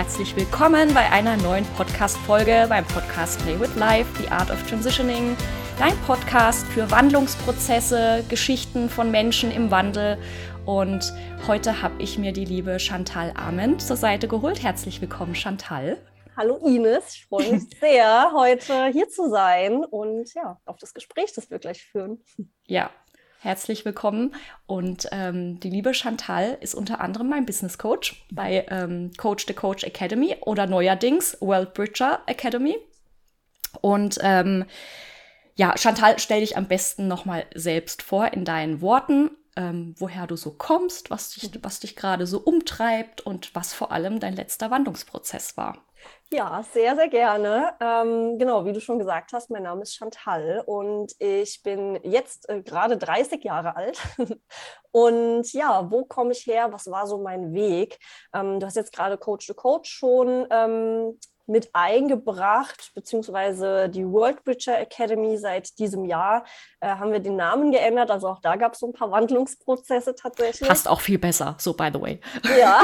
herzlich willkommen bei einer neuen Podcast-Folge beim Podcast Play with Life, The Art of Transitioning. Dein Podcast für Wandlungsprozesse, Geschichten von Menschen im Wandel. Und heute habe ich mir die liebe Chantal Ament zur Seite geholt. Herzlich willkommen, Chantal. Hallo Ines, ich freue mich sehr, heute hier zu sein und ja, auf das Gespräch, das wir gleich führen. Ja, herzlich willkommen. Und ähm, die liebe Chantal ist unter anderem mein Business Coach bei ähm, Coach the Coach Academy oder neuerdings World Bridger Academy. Und ähm, ja, Chantal, stell dich am besten nochmal selbst vor in deinen Worten, ähm, woher du so kommst, was dich, was dich gerade so umtreibt und was vor allem dein letzter Wandlungsprozess war. Ja, sehr, sehr gerne. Ähm, genau, wie du schon gesagt hast, mein Name ist Chantal und ich bin jetzt äh, gerade 30 Jahre alt. und ja, wo komme ich her? Was war so mein Weg? Ähm, du hast jetzt gerade Coach to Coach schon ähm, mit eingebracht, beziehungsweise die World Bridger Academy seit diesem Jahr äh, haben wir den Namen geändert. Also auch da gab es so ein paar Wandlungsprozesse tatsächlich. Passt auch viel besser, so by the way. Ja,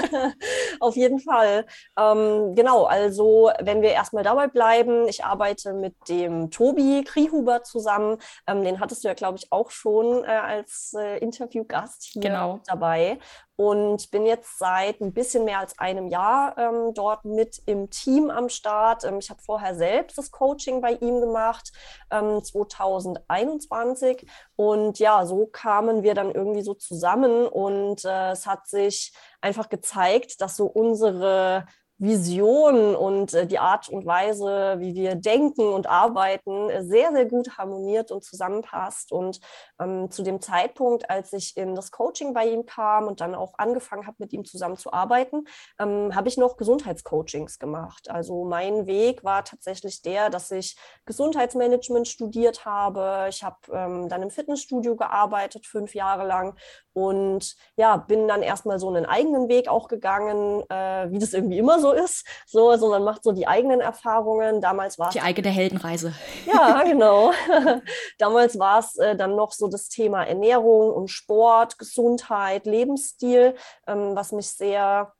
auf jeden Fall. Ähm, genau, also wenn wir erstmal dabei bleiben, ich arbeite mit dem Tobi Kriehuber zusammen. Ähm, den hattest du ja, glaube ich, auch schon äh, als äh, Interviewgast hier genau. dabei und bin jetzt seit ein bisschen mehr als einem Jahr ähm, dort mit im Team am Start. Ähm, ich habe vorher selbst das Coaching bei ihm gemacht, ähm, 2021. Und ja, so kamen wir dann irgendwie so zusammen und äh, es hat sich einfach gezeigt, dass so unsere Vision und äh, die Art und Weise, wie wir denken und arbeiten, äh, sehr, sehr gut harmoniert und zusammenpasst. Und ähm, zu dem Zeitpunkt, als ich in das Coaching bei ihm kam und dann auch angefangen habe, mit ihm zusammen zu arbeiten, ähm, habe ich noch Gesundheitscoachings gemacht. Also mein Weg war tatsächlich der, dass ich Gesundheitsmanagement studiert habe. Ich habe ähm, dann im Fitnessstudio gearbeitet, fünf Jahre lang. Und ja, bin dann erstmal so einen eigenen Weg auch gegangen, äh, wie das irgendwie immer so so ist. So, also man macht so die eigenen Erfahrungen. Damals war Die eigene Heldenreise. Ja, genau. Damals war es äh, dann noch so das Thema Ernährung und Sport, Gesundheit, Lebensstil, ähm, was mich sehr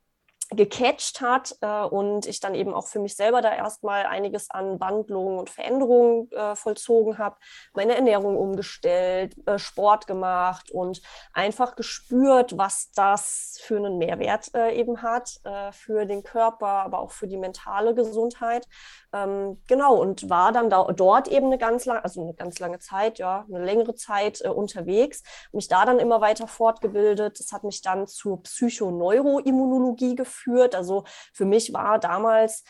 gecatcht hat äh, und ich dann eben auch für mich selber da erstmal einiges an Wandlungen und Veränderungen äh, vollzogen habe, meine Ernährung umgestellt, äh, Sport gemacht und einfach gespürt, was das für einen Mehrwert äh, eben hat äh, für den Körper, aber auch für die mentale Gesundheit. Ähm, genau, und war dann da, dort eben eine ganz lange, also eine ganz lange Zeit, ja, eine längere Zeit äh, unterwegs, mich da dann immer weiter fortgebildet. Das hat mich dann zur Psychoneuroimmunologie geführt. Also für mich war damals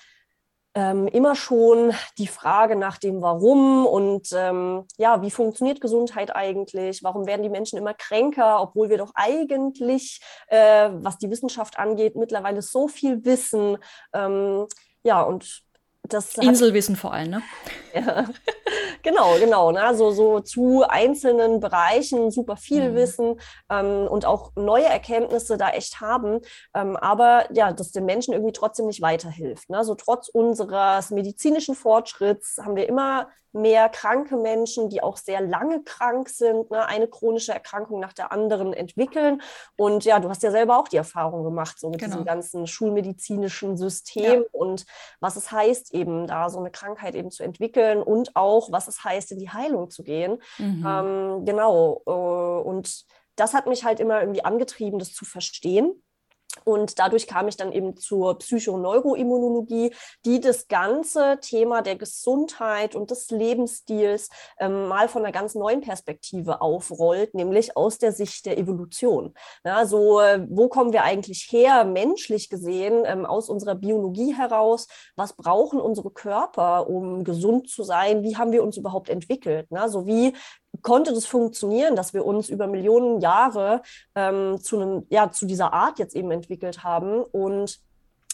ähm, immer schon die Frage nach dem Warum und ähm, ja, wie funktioniert Gesundheit eigentlich? Warum werden die Menschen immer kränker, obwohl wir doch eigentlich, äh, was die Wissenschaft angeht, mittlerweile so viel wissen? Ähm, ja, und das Inselwissen vor allem, ne? Ja. genau, genau. Ne? Also so zu einzelnen Bereichen super viel mhm. Wissen ähm, und auch neue Erkenntnisse da echt haben. Ähm, aber ja, das den Menschen irgendwie trotzdem nicht weiterhilft. Ne? Also trotz unseres medizinischen Fortschritts haben wir immer mehr kranke Menschen, die auch sehr lange krank sind, ne, eine chronische Erkrankung nach der anderen entwickeln. Und ja, du hast ja selber auch die Erfahrung gemacht, so mit genau. diesem ganzen schulmedizinischen System ja. und was es heißt, eben da so eine Krankheit eben zu entwickeln und auch, was es heißt, in die Heilung zu gehen. Mhm. Ähm, genau. Äh, und das hat mich halt immer irgendwie angetrieben, das zu verstehen. Und dadurch kam ich dann eben zur Psychoneuroimmunologie, die das ganze Thema der Gesundheit und des Lebensstils ähm, mal von einer ganz neuen Perspektive aufrollt, nämlich aus der Sicht der Evolution. Ja, so, äh, wo kommen wir eigentlich her, menschlich gesehen, ähm, aus unserer Biologie heraus? Was brauchen unsere Körper, um gesund zu sein? Wie haben wir uns überhaupt entwickelt? Na, so wie konnte das funktionieren, dass wir uns über Millionen Jahre ähm, zu, einem, ja, zu dieser Art jetzt eben entwickelt haben und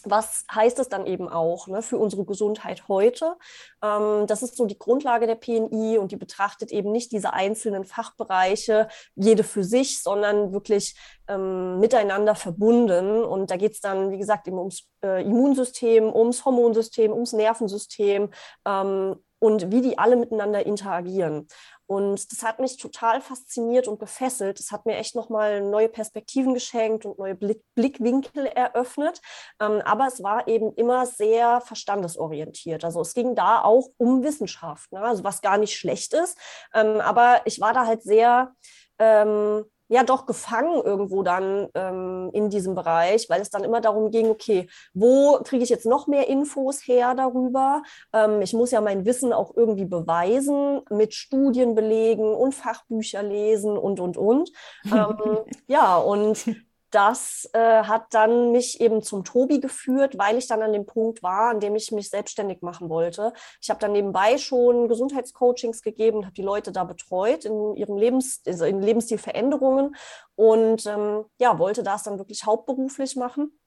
was heißt es dann eben auch ne, für unsere Gesundheit heute? Ähm, das ist so die Grundlage der PNI und die betrachtet eben nicht diese einzelnen Fachbereiche, jede für sich, sondern wirklich ähm, miteinander verbunden. Und da geht es dann, wie gesagt, eben ums äh, Immunsystem, ums Hormonsystem, ums Nervensystem ähm, und wie die alle miteinander interagieren. Und das hat mich total fasziniert und gefesselt. Das hat mir echt nochmal neue Perspektiven geschenkt und neue Blick Blickwinkel eröffnet. Ähm, aber es war eben immer sehr verstandesorientiert. Also es ging da auch um Wissenschaft, ne? also was gar nicht schlecht ist. Ähm, aber ich war da halt sehr ähm, ja doch gefangen irgendwo dann ähm, in diesem Bereich, weil es dann immer darum ging, okay, wo kriege ich jetzt noch mehr Infos her darüber? Ähm, ich muss ja mein Wissen auch irgendwie beweisen, mit Studien belegen und Fachbücher lesen und, und, und. ähm, ja, und das äh, hat dann mich eben zum Tobi geführt, weil ich dann an dem Punkt war, an dem ich mich selbstständig machen wollte. Ich habe dann nebenbei schon Gesundheitscoachings gegeben, habe die Leute da betreut in ihrem Lebens, also in Lebensstilveränderungen und ähm, ja, wollte das dann wirklich hauptberuflich machen.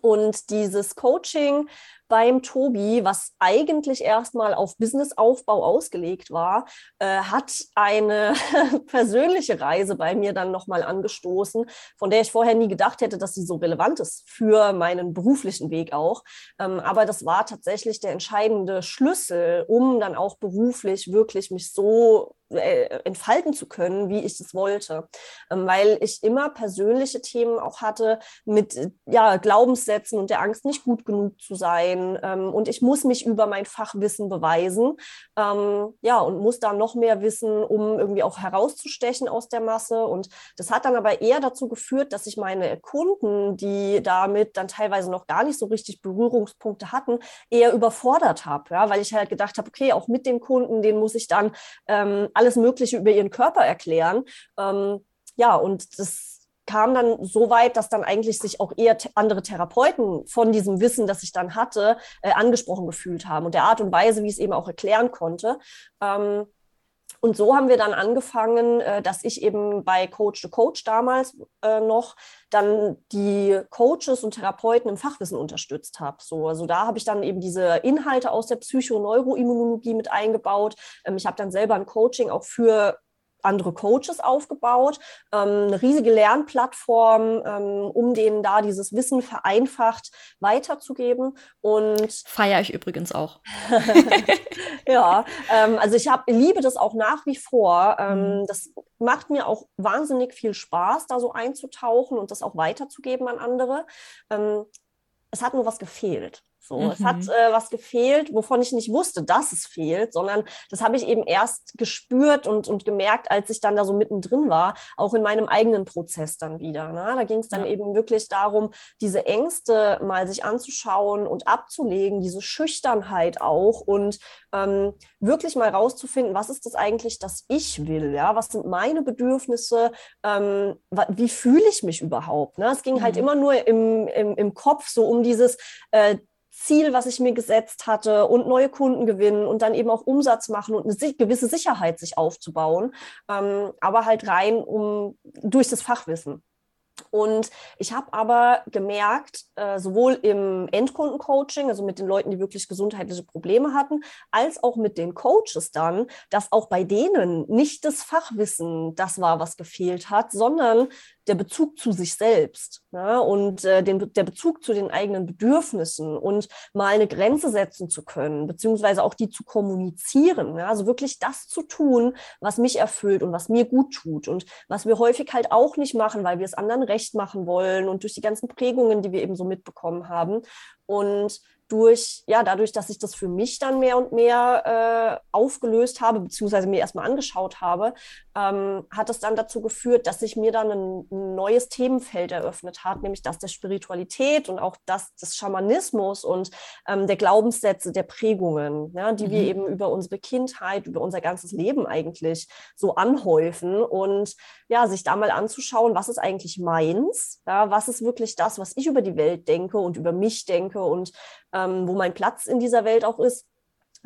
Und dieses Coaching beim Tobi, was eigentlich erstmal auf Businessaufbau ausgelegt war, äh, hat eine persönliche Reise bei mir dann nochmal angestoßen, von der ich vorher nie gedacht hätte, dass sie so relevant ist für meinen beruflichen Weg auch. Ähm, aber das war tatsächlich der entscheidende Schlüssel, um dann auch beruflich wirklich mich so äh, entfalten zu können, wie ich es wollte. Ähm, weil ich immer persönliche Themen auch hatte mit ja, Glaubenssätzen und der Angst, nicht gut genug zu sein sein ähm, und ich muss mich über mein Fachwissen beweisen. Ähm, ja, und muss da noch mehr wissen, um irgendwie auch herauszustechen aus der Masse. Und das hat dann aber eher dazu geführt, dass ich meine Kunden, die damit dann teilweise noch gar nicht so richtig Berührungspunkte hatten, eher überfordert habe, ja, weil ich halt gedacht habe, okay, auch mit den Kunden, denen muss ich dann ähm, alles Mögliche über ihren Körper erklären. Ähm, ja, und das kam dann so weit, dass dann eigentlich sich auch eher andere Therapeuten von diesem Wissen, das ich dann hatte, äh, angesprochen gefühlt haben und der Art und Weise, wie ich es eben auch erklären konnte. Ähm, und so haben wir dann angefangen, äh, dass ich eben bei Coach to Coach damals äh, noch dann die Coaches und Therapeuten im Fachwissen unterstützt habe. So, also da habe ich dann eben diese Inhalte aus der Psychoneuroimmunologie mit eingebaut. Ähm, ich habe dann selber ein Coaching auch für andere Coaches aufgebaut, ähm, eine riesige Lernplattform, ähm, um denen da dieses Wissen vereinfacht weiterzugeben. Und feiere ich übrigens auch. ja, ähm, also ich habe liebe das auch nach wie vor. Ähm, mhm. Das macht mir auch wahnsinnig viel Spaß, da so einzutauchen und das auch weiterzugeben an andere. Ähm, es hat nur was gefehlt. So, mhm. es hat mhm. äh, was gefehlt, wovon ich nicht wusste, dass es fehlt, sondern das habe ich eben erst gespürt und, und gemerkt, als ich dann da so mittendrin war, auch in meinem eigenen Prozess dann wieder. Ne? Da ging es dann ja. eben wirklich darum, diese Ängste mal sich anzuschauen und abzulegen, diese Schüchternheit auch und ähm, wirklich mal rauszufinden, was ist das eigentlich, das ich will, ja, was sind meine Bedürfnisse, ähm, wie fühle ich mich überhaupt. Ne? Es ging halt mhm. halt immer nur im, im, im Kopf so um dieses äh, Ziel, was ich mir gesetzt hatte und neue Kunden gewinnen und dann eben auch Umsatz machen und eine gewisse Sicherheit sich aufzubauen, ähm, aber halt rein um durch das Fachwissen. Und ich habe aber gemerkt, äh, sowohl im Endkundencoaching, also mit den Leuten, die wirklich gesundheitliche Probleme hatten, als auch mit den Coaches dann, dass auch bei denen nicht das Fachwissen das war, was gefehlt hat, sondern der Bezug zu sich selbst ja, und äh, den, der Bezug zu den eigenen Bedürfnissen und mal eine Grenze setzen zu können, beziehungsweise auch die zu kommunizieren. Ja, also wirklich das zu tun, was mich erfüllt und was mir gut tut und was wir häufig halt auch nicht machen, weil wir es anderen recht machen wollen und durch die ganzen Prägungen, die wir eben so mitbekommen haben. Und durch, ja, dadurch, dass ich das für mich dann mehr und mehr äh, aufgelöst habe, beziehungsweise mir erstmal angeschaut habe, ähm, hat es dann dazu geführt, dass sich mir dann ein, ein, neues Themenfeld eröffnet hat, nämlich das der Spiritualität und auch das des Schamanismus und ähm, der Glaubenssätze, der Prägungen, ja, die mhm. wir eben über unsere Kindheit, über unser ganzes Leben eigentlich so anhäufen. Und ja, sich da mal anzuschauen, was ist eigentlich meins, ja, was ist wirklich das, was ich über die Welt denke und über mich denke und ähm, wo mein Platz in dieser Welt auch ist.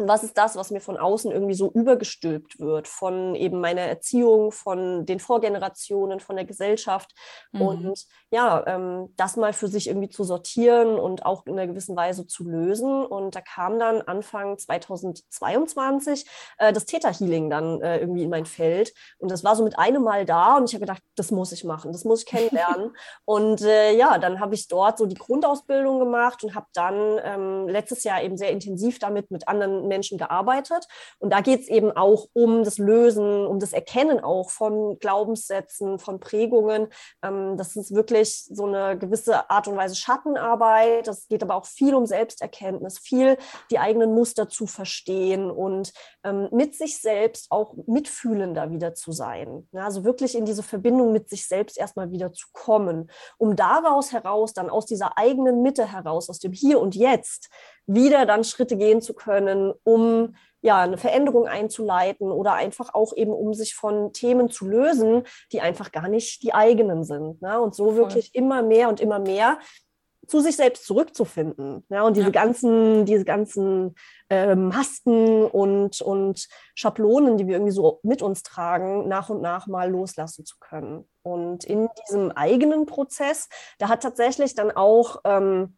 Was ist das, was mir von außen irgendwie so übergestülpt wird, von eben meiner Erziehung, von den Vorgenerationen, von der Gesellschaft. Mhm. Und ja, ähm, das mal für sich irgendwie zu sortieren und auch in einer gewissen Weise zu lösen. Und da kam dann Anfang 2022 äh, das Theta-Healing dann äh, irgendwie in mein Feld. Und das war so mit einem Mal da und ich habe gedacht, das muss ich machen, das muss ich kennenlernen. und äh, ja, dann habe ich dort so die Grundausbildung gemacht und habe dann ähm, letztes Jahr eben sehr intensiv damit mit anderen Menschen gearbeitet. Und da geht es eben auch um das Lösen, um das Erkennen auch von Glaubenssätzen, von Prägungen. Ähm, das ist wirklich so eine gewisse Art und Weise Schattenarbeit. Das geht aber auch viel um Selbsterkenntnis, viel die eigenen Muster zu verstehen und ähm, mit sich selbst auch mitfühlender wieder zu sein. Ja, also wirklich in diese Verbindung mit sich selbst erstmal wieder zu kommen, um daraus heraus, dann aus dieser eigenen Mitte heraus, aus dem Hier und Jetzt, wieder dann Schritte gehen zu können, um ja, eine Veränderung einzuleiten oder einfach auch eben, um sich von Themen zu lösen, die einfach gar nicht die eigenen sind. Ne? Und so Voll. wirklich immer mehr und immer mehr zu sich selbst zurückzufinden. Ja, und diese ja. ganzen, diese ganzen äh, Masken und, und Schablonen, die wir irgendwie so mit uns tragen, nach und nach mal loslassen zu können. Und in diesem eigenen Prozess, da hat tatsächlich dann auch ähm,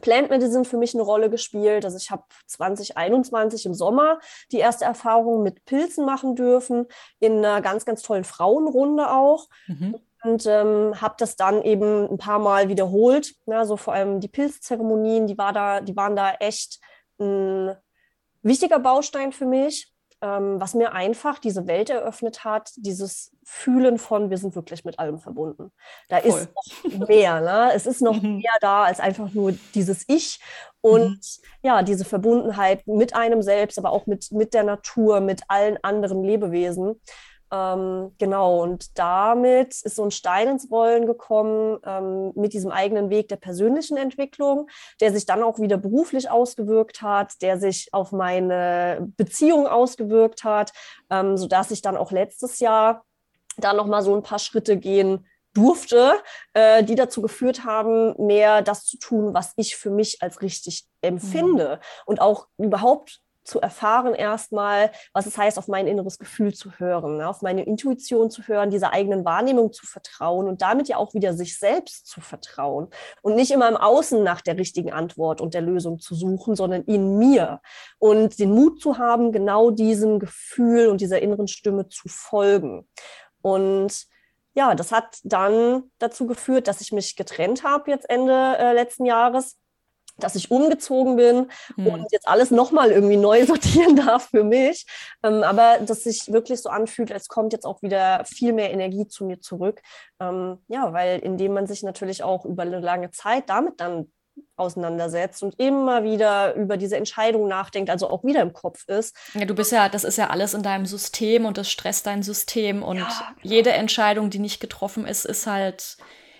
Plant Medicine für mich eine Rolle gespielt. Also ich habe 2021 im Sommer die erste Erfahrung mit Pilzen machen dürfen, in einer ganz, ganz tollen Frauenrunde auch. Mhm. Und ähm, habe das dann eben ein paar Mal wiederholt. Ja, so vor allem die Pilzzeremonien, die, war da, die waren da echt ein wichtiger Baustein für mich ähm, was mir einfach diese Welt eröffnet hat, dieses Fühlen von, wir sind wirklich mit allem verbunden. Da Voll. ist noch mehr, ne? es ist noch mhm. mehr da als einfach nur dieses Ich und mhm. ja, diese Verbundenheit mit einem selbst, aber auch mit, mit der Natur, mit allen anderen Lebewesen. Ähm, genau, und damit ist so ein Stein ins Rollen gekommen ähm, mit diesem eigenen Weg der persönlichen Entwicklung, der sich dann auch wieder beruflich ausgewirkt hat, der sich auf meine Beziehung ausgewirkt hat, ähm, sodass ich dann auch letztes Jahr da nochmal so ein paar Schritte gehen durfte, äh, die dazu geführt haben, mehr das zu tun, was ich für mich als richtig empfinde mhm. und auch überhaupt zu erfahren erstmal, was es heißt, auf mein inneres Gefühl zu hören, ne, auf meine Intuition zu hören, dieser eigenen Wahrnehmung zu vertrauen und damit ja auch wieder sich selbst zu vertrauen und nicht immer im Außen nach der richtigen Antwort und der Lösung zu suchen, sondern in mir und den Mut zu haben, genau diesem Gefühl und dieser inneren Stimme zu folgen. Und ja, das hat dann dazu geführt, dass ich mich getrennt habe jetzt Ende äh, letzten Jahres dass ich umgezogen bin hm. und jetzt alles nochmal irgendwie neu sortieren darf für mich. Ähm, aber dass sich wirklich so anfühlt, als kommt jetzt auch wieder viel mehr Energie zu mir zurück. Ähm, ja, weil indem man sich natürlich auch über eine lange Zeit damit dann auseinandersetzt und immer wieder über diese Entscheidung nachdenkt, also auch wieder im Kopf ist. Ja, du bist ja, das ist ja alles in deinem System und das stresst dein System und ja, genau. jede Entscheidung, die nicht getroffen ist, ist halt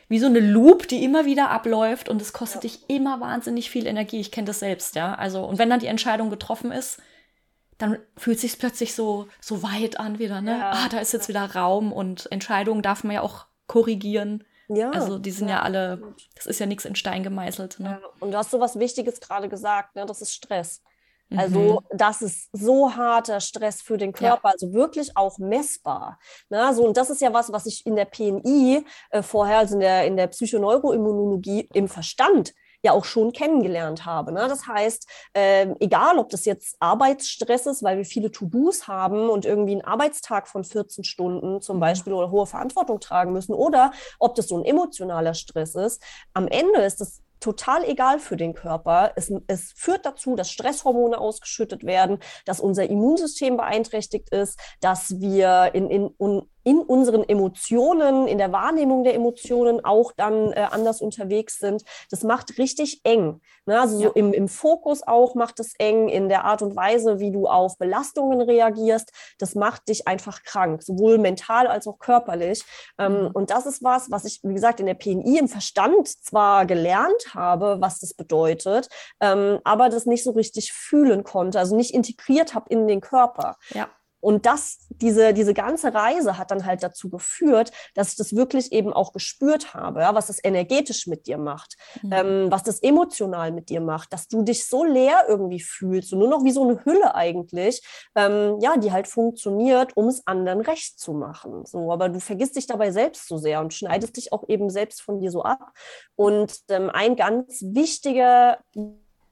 wie so eine Loop, die immer wieder abläuft und es kostet ja. dich immer wahnsinnig viel Energie. Ich kenne das selbst, ja. Also, und wenn dann die Entscheidung getroffen ist, dann fühlt sich plötzlich so, so weit an wieder, ne? Ja. Ah, da ist jetzt wieder Raum und Entscheidungen darf man ja auch korrigieren. Ja. Also die sind ja, ja alle, das ist ja nichts in Stein gemeißelt. Ne? Ja. Und du hast so was Wichtiges gerade gesagt, ne? Das ist Stress. Also mhm. das ist so harter Stress für den Körper, ja. also wirklich auch messbar. Na, so, und das ist ja was, was ich in der PNI äh, vorher, also in der, in der Psychoneuroimmunologie im Verstand ja auch schon kennengelernt habe. Ne? Das heißt, äh, egal ob das jetzt Arbeitsstress ist, weil wir viele To-Dos haben und irgendwie einen Arbeitstag von 14 Stunden zum mhm. Beispiel oder hohe Verantwortung tragen müssen, oder ob das so ein emotionaler Stress ist, am Ende ist das total egal für den Körper. Es, es führt dazu, dass Stresshormone ausgeschüttet werden, dass unser Immunsystem beeinträchtigt ist, dass wir in, in, in unseren Emotionen, in der Wahrnehmung der Emotionen auch dann äh, anders unterwegs sind. Das macht richtig eng. Ne? Also ja. so im, im Fokus auch macht es eng, in der Art und Weise, wie du auf Belastungen reagierst. Das macht dich einfach krank, sowohl mental als auch körperlich. Ähm, mhm. Und das ist was, was ich, wie gesagt, in der PNI im Verstand zwar gelernt habe, was das bedeutet, ähm, aber das nicht so richtig fühlen konnte, also nicht integriert habe in den Körper. Ja. Und das, diese, diese ganze Reise hat dann halt dazu geführt, dass ich das wirklich eben auch gespürt habe, ja, was das energetisch mit dir macht, mhm. ähm, was das emotional mit dir macht, dass du dich so leer irgendwie fühlst und nur noch wie so eine Hülle eigentlich, ähm, ja, die halt funktioniert, um es anderen recht zu machen. So, aber du vergisst dich dabei selbst so sehr und schneidest dich auch eben selbst von dir so ab. Und ähm, ein ganz wichtiger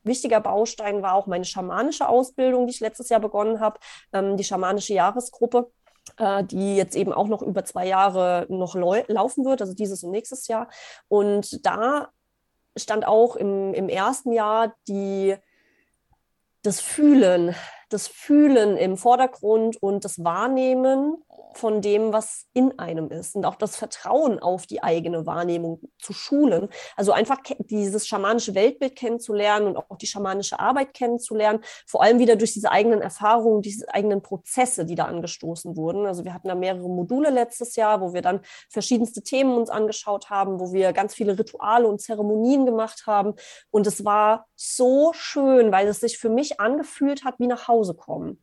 wichtiger Baustein war auch meine schamanische Ausbildung, die ich letztes Jahr begonnen habe, ähm, die schamanische Jahresgruppe äh, die jetzt eben auch noch über zwei Jahre noch laufen wird, also dieses und nächstes Jahr. Und da stand auch im, im ersten Jahr die, das Fühlen, das Fühlen im Vordergrund und das Wahrnehmen von dem, was in einem ist und auch das Vertrauen auf die eigene Wahrnehmung zu schulen. Also einfach dieses schamanische Weltbild kennenzulernen und auch die schamanische Arbeit kennenzulernen, vor allem wieder durch diese eigenen Erfahrungen, diese eigenen Prozesse, die da angestoßen wurden. Also wir hatten da mehrere Module letztes Jahr, wo wir dann verschiedenste Themen uns angeschaut haben, wo wir ganz viele Rituale und Zeremonien gemacht haben und es war so schön, weil es sich für mich angefühlt hat wie nach Hause kommen.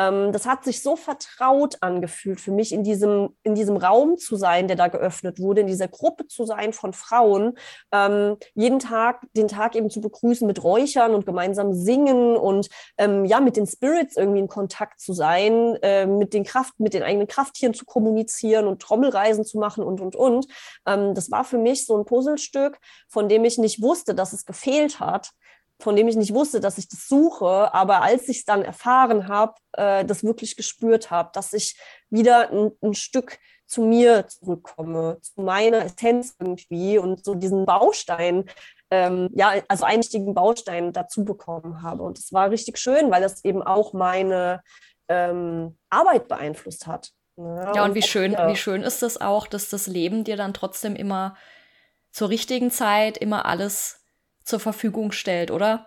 Ähm, das hat sich so vertraut angefühlt für mich, in diesem, in diesem Raum zu sein, der da geöffnet wurde, in dieser Gruppe zu sein von Frauen, ähm, jeden Tag, den Tag eben zu begrüßen mit Räuchern und gemeinsam singen und ähm, ja, mit den Spirits irgendwie in Kontakt zu sein, äh, mit den Kraft, mit den eigenen Krafttieren zu kommunizieren und Trommelreisen zu machen und, und, und. Ähm, das war für mich so ein Puzzlestück, von dem ich nicht wusste, dass es gefehlt hat von dem ich nicht wusste, dass ich das suche, aber als ich es dann erfahren habe, äh, das wirklich gespürt habe, dass ich wieder ein, ein, Stück zu mir zurückkomme, zu meiner Essenz irgendwie und so diesen Baustein, ähm, ja, also einen wichtigen Baustein dazu bekommen habe. Und es war richtig schön, weil das eben auch meine ähm, Arbeit beeinflusst hat. Ja, ja und, und wie schön, wie schön ist das auch, dass das Leben dir dann trotzdem immer zur richtigen Zeit immer alles zur Verfügung stellt, oder?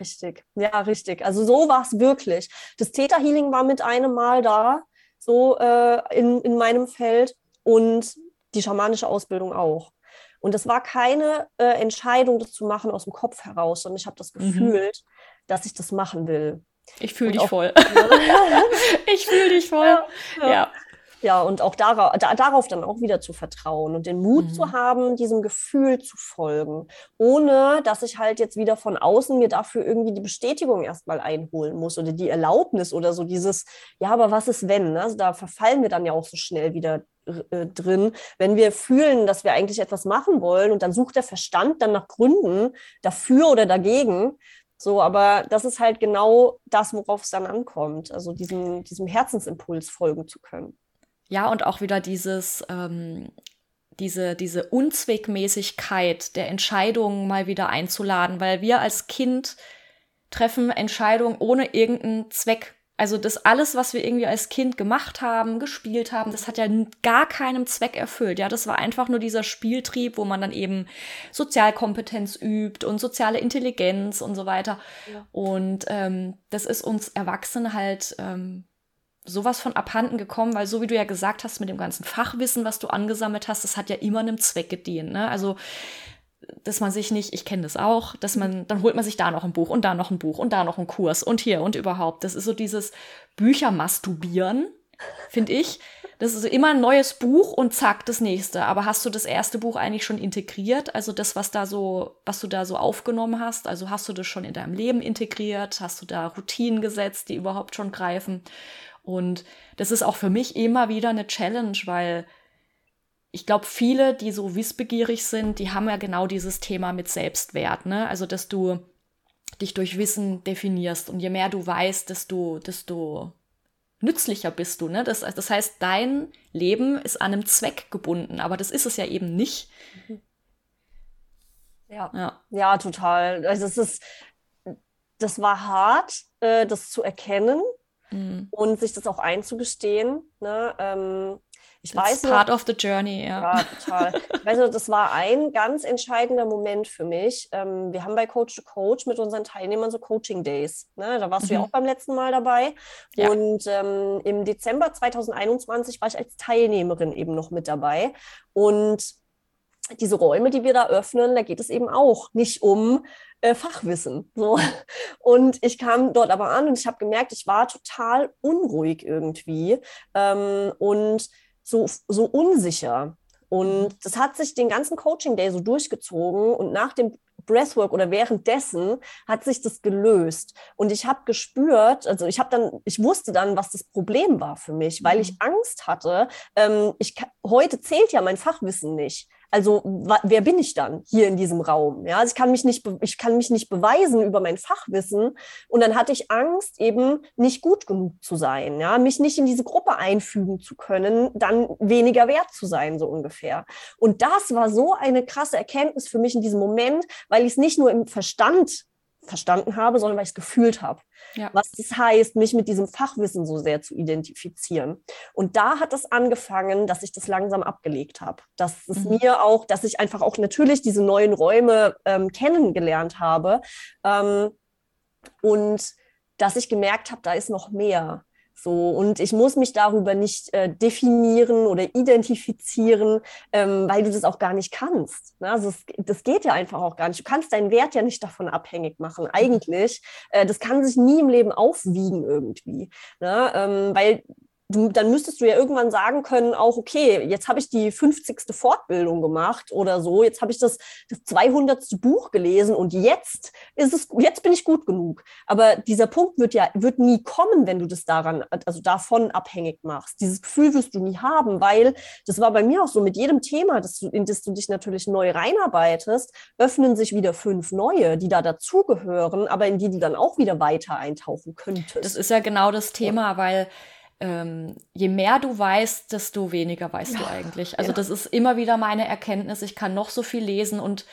Richtig, ja, richtig. Also so war es wirklich. Das Theta Healing war mit einem Mal da, so äh, in, in meinem Feld und die schamanische Ausbildung auch. Und es war keine äh, Entscheidung, das zu machen aus dem Kopf heraus, sondern ich habe das mhm. gefühlt, mhm. dass ich das machen will. Ich fühle dich voll. ich fühle dich voll. Ja. Ja. Und auch darauf, da, darauf dann auch wieder zu vertrauen und den Mut mhm. zu haben, diesem Gefühl zu folgen, ohne dass ich halt jetzt wieder von außen mir dafür irgendwie die Bestätigung erstmal einholen muss oder die Erlaubnis oder so dieses, ja, aber was ist wenn? Ne? Also da verfallen wir dann ja auch so schnell wieder äh, drin, wenn wir fühlen, dass wir eigentlich etwas machen wollen und dann sucht der Verstand dann nach Gründen dafür oder dagegen. So, aber das ist halt genau das, worauf es dann ankommt, also diesem, diesem Herzensimpuls folgen zu können. Ja, und auch wieder dieses, ähm, diese, diese Unzweckmäßigkeit der Entscheidungen mal wieder einzuladen, weil wir als Kind treffen Entscheidungen ohne irgendeinen Zweck. Also das alles, was wir irgendwie als Kind gemacht haben, gespielt haben, das hat ja gar keinem Zweck erfüllt. Ja, das war einfach nur dieser Spieltrieb, wo man dann eben Sozialkompetenz übt und soziale Intelligenz und so weiter. Ja. Und ähm, das ist uns Erwachsene halt ähm, sowas von abhanden gekommen, weil so wie du ja gesagt hast, mit dem ganzen Fachwissen, was du angesammelt hast, das hat ja immer einem Zweck gedient. Ne? Also, dass man sich nicht, ich kenne das auch, dass man, dann holt man sich da noch ein Buch und da noch ein Buch und da noch einen Kurs und hier und überhaupt. Das ist so dieses Büchermasturbieren, finde ich. Das ist immer ein neues Buch und zack, das nächste. Aber hast du das erste Buch eigentlich schon integriert? Also das, was da so, was du da so aufgenommen hast? Also hast du das schon in deinem Leben integriert? Hast du da Routinen gesetzt, die überhaupt schon greifen? Und das ist auch für mich immer wieder eine Challenge, weil ich glaube, viele, die so wissbegierig sind, die haben ja genau dieses Thema mit Selbstwert. Ne? Also, dass du dich durch Wissen definierst und je mehr du weißt, desto, desto nützlicher bist du. Ne? Das, das heißt, dein Leben ist an einem Zweck gebunden, aber das ist es ja eben nicht. Ja, ja, ja total. Also es ist, das war hart, äh, das zu erkennen mhm. und sich das auch einzugestehen. Ne? Ähm, ich It's weiß part noch, of the journey, ja. Ja, total. also das war ein ganz entscheidender Moment für mich. Ähm, wir haben bei Coach to Coach mit unseren Teilnehmern so Coaching Days. Ne? Da warst mhm. du ja mhm. auch beim letzten Mal dabei. Ja. Und ähm, im Dezember 2021 war ich als Teilnehmerin eben noch mit dabei. Und diese Räume, die wir da öffnen, da geht es eben auch nicht um äh, Fachwissen. So. Und ich kam dort aber an und ich habe gemerkt, ich war total unruhig irgendwie ähm, und so, so unsicher. Und mhm. das hat sich den ganzen Coaching Day so durchgezogen und nach dem Breathwork oder währenddessen hat sich das gelöst und ich habe gespürt, also ich habe dann, ich wusste dann, was das Problem war für mich, weil ich mhm. Angst hatte. Ähm, ich heute zählt ja mein Fachwissen nicht. Also wer bin ich dann hier in diesem Raum? Ja, also ich kann mich nicht, ich kann mich nicht beweisen über mein Fachwissen. Und dann hatte ich Angst, eben nicht gut genug zu sein, ja, mich nicht in diese Gruppe einfügen zu können, dann weniger wert zu sein, so ungefähr. Und das war so eine krasse Erkenntnis für mich in diesem Moment, weil ich es nicht nur im Verstand verstanden habe, sondern weil ich es gefühlt habe. Ja. Was das heißt, mich mit diesem Fachwissen so sehr zu identifizieren. Und da hat es angefangen, dass ich das langsam abgelegt habe. Dass es mhm. mir auch, dass ich einfach auch natürlich diese neuen Räume ähm, kennengelernt habe. Ähm, und dass ich gemerkt habe, da ist noch mehr. So, und ich muss mich darüber nicht äh, definieren oder identifizieren, ähm, weil du das auch gar nicht kannst. Ne? Also es, das geht ja einfach auch gar nicht. Du kannst deinen Wert ja nicht davon abhängig machen, eigentlich. Äh, das kann sich nie im Leben aufwiegen irgendwie. Ne? Ähm, weil du, dann müsstest du ja irgendwann sagen können, auch, okay, jetzt habe ich die 50. Fortbildung gemacht oder so, jetzt habe ich das, das 200. Buch gelesen und jetzt ist es, jetzt bin ich gut genug. Aber dieser Punkt wird ja, wird nie kommen, wenn du das daran, also davon abhängig machst. Dieses Gefühl wirst du nie haben, weil das war bei mir auch so mit jedem Thema, das du, in das du dich natürlich neu reinarbeitest, öffnen sich wieder fünf neue, die da dazugehören, aber in die du dann auch wieder weiter eintauchen könntest. Das ist ja genau das Thema, weil ähm, je mehr du weißt, desto weniger weißt ja, du eigentlich. Also ja. das ist immer wieder meine Erkenntnis. Ich kann noch so viel lesen und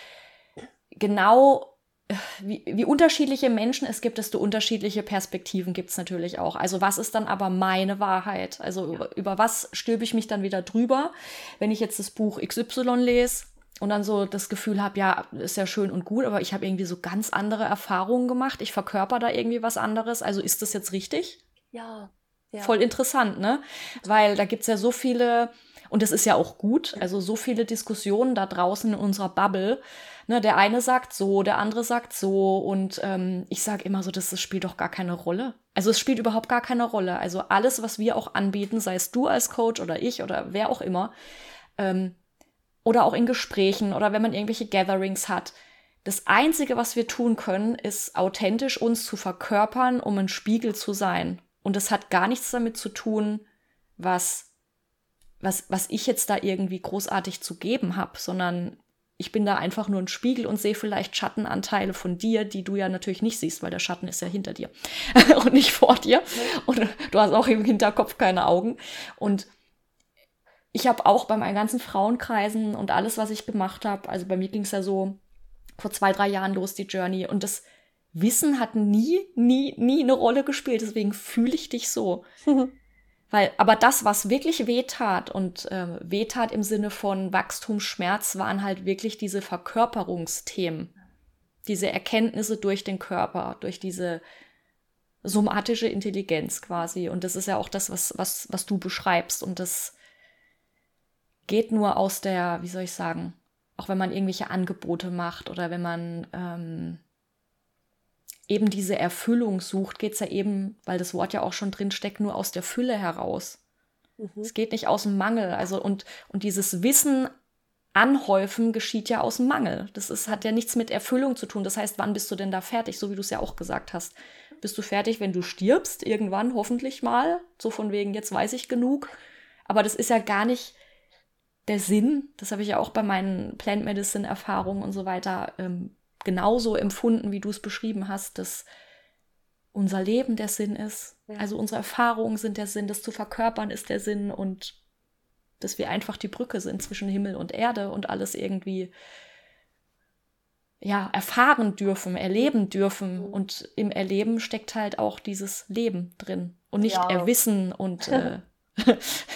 genau äh, wie, wie unterschiedliche Menschen es gibt, desto unterschiedliche Perspektiven gibt es natürlich auch. Also was ist dann aber meine Wahrheit? Also ja. über, über was stülpe ich mich dann wieder drüber, wenn ich jetzt das Buch XY lese? und dann so das Gefühl habe, ja, ist ja schön und gut, aber ich habe irgendwie so ganz andere Erfahrungen gemacht. Ich verkörper da irgendwie was anderes. Also ist das jetzt richtig? Ja, ja. Voll interessant, ne? Weil da gibt es ja so viele, und das ist ja auch gut, also so viele Diskussionen da draußen in unserer Bubble. Ne, der eine sagt so, der andere sagt so und ähm, ich sage immer so, das, das spielt doch gar keine Rolle. Also es spielt überhaupt gar keine Rolle. Also alles, was wir auch anbieten, sei es du als Coach oder ich oder wer auch immer, ähm, oder auch in Gesprächen oder wenn man irgendwelche Gatherings hat, das Einzige, was wir tun können, ist authentisch uns zu verkörpern, um ein Spiegel zu sein. Und das hat gar nichts damit zu tun, was, was, was ich jetzt da irgendwie großartig zu geben habe, sondern ich bin da einfach nur ein Spiegel und sehe vielleicht Schattenanteile von dir, die du ja natürlich nicht siehst, weil der Schatten ist ja hinter dir und nicht vor dir. Und du hast auch im Hinterkopf keine Augen. Und ich habe auch bei meinen ganzen Frauenkreisen und alles, was ich gemacht habe, also bei mir ging es ja so vor zwei, drei Jahren los, die Journey. Und das Wissen hat nie, nie, nie eine Rolle gespielt. Deswegen fühle ich dich so. Weil, aber das, was wirklich wehtat und äh, wehtat im Sinne von Wachstum, Schmerz, waren halt wirklich diese Verkörperungsthemen. Diese Erkenntnisse durch den Körper, durch diese somatische Intelligenz quasi. Und das ist ja auch das, was, was, was du beschreibst. Und das geht nur aus der, wie soll ich sagen, auch wenn man irgendwelche Angebote macht oder wenn man ähm, eben diese Erfüllung sucht, geht es ja eben, weil das Wort ja auch schon drin steckt, nur aus der Fülle heraus. Mhm. Es geht nicht aus dem Mangel. Also und, und dieses Wissen anhäufen geschieht ja aus dem Mangel. Das ist, hat ja nichts mit Erfüllung zu tun. Das heißt, wann bist du denn da fertig? So wie du es ja auch gesagt hast. Bist du fertig, wenn du stirbst? Irgendwann, hoffentlich mal. So von wegen, jetzt weiß ich genug. Aber das ist ja gar nicht der Sinn. Das habe ich ja auch bei meinen Plant Medicine Erfahrungen und so weiter ähm, genauso empfunden, wie du es beschrieben hast, dass unser Leben der Sinn ist. Ja. Also unsere Erfahrungen sind der Sinn, das zu verkörpern ist der Sinn und dass wir einfach die Brücke sind zwischen Himmel und Erde und alles irgendwie ja, erfahren dürfen, erleben dürfen. Mhm. Und im Erleben steckt halt auch dieses Leben drin und nicht ja. Erwissen und äh,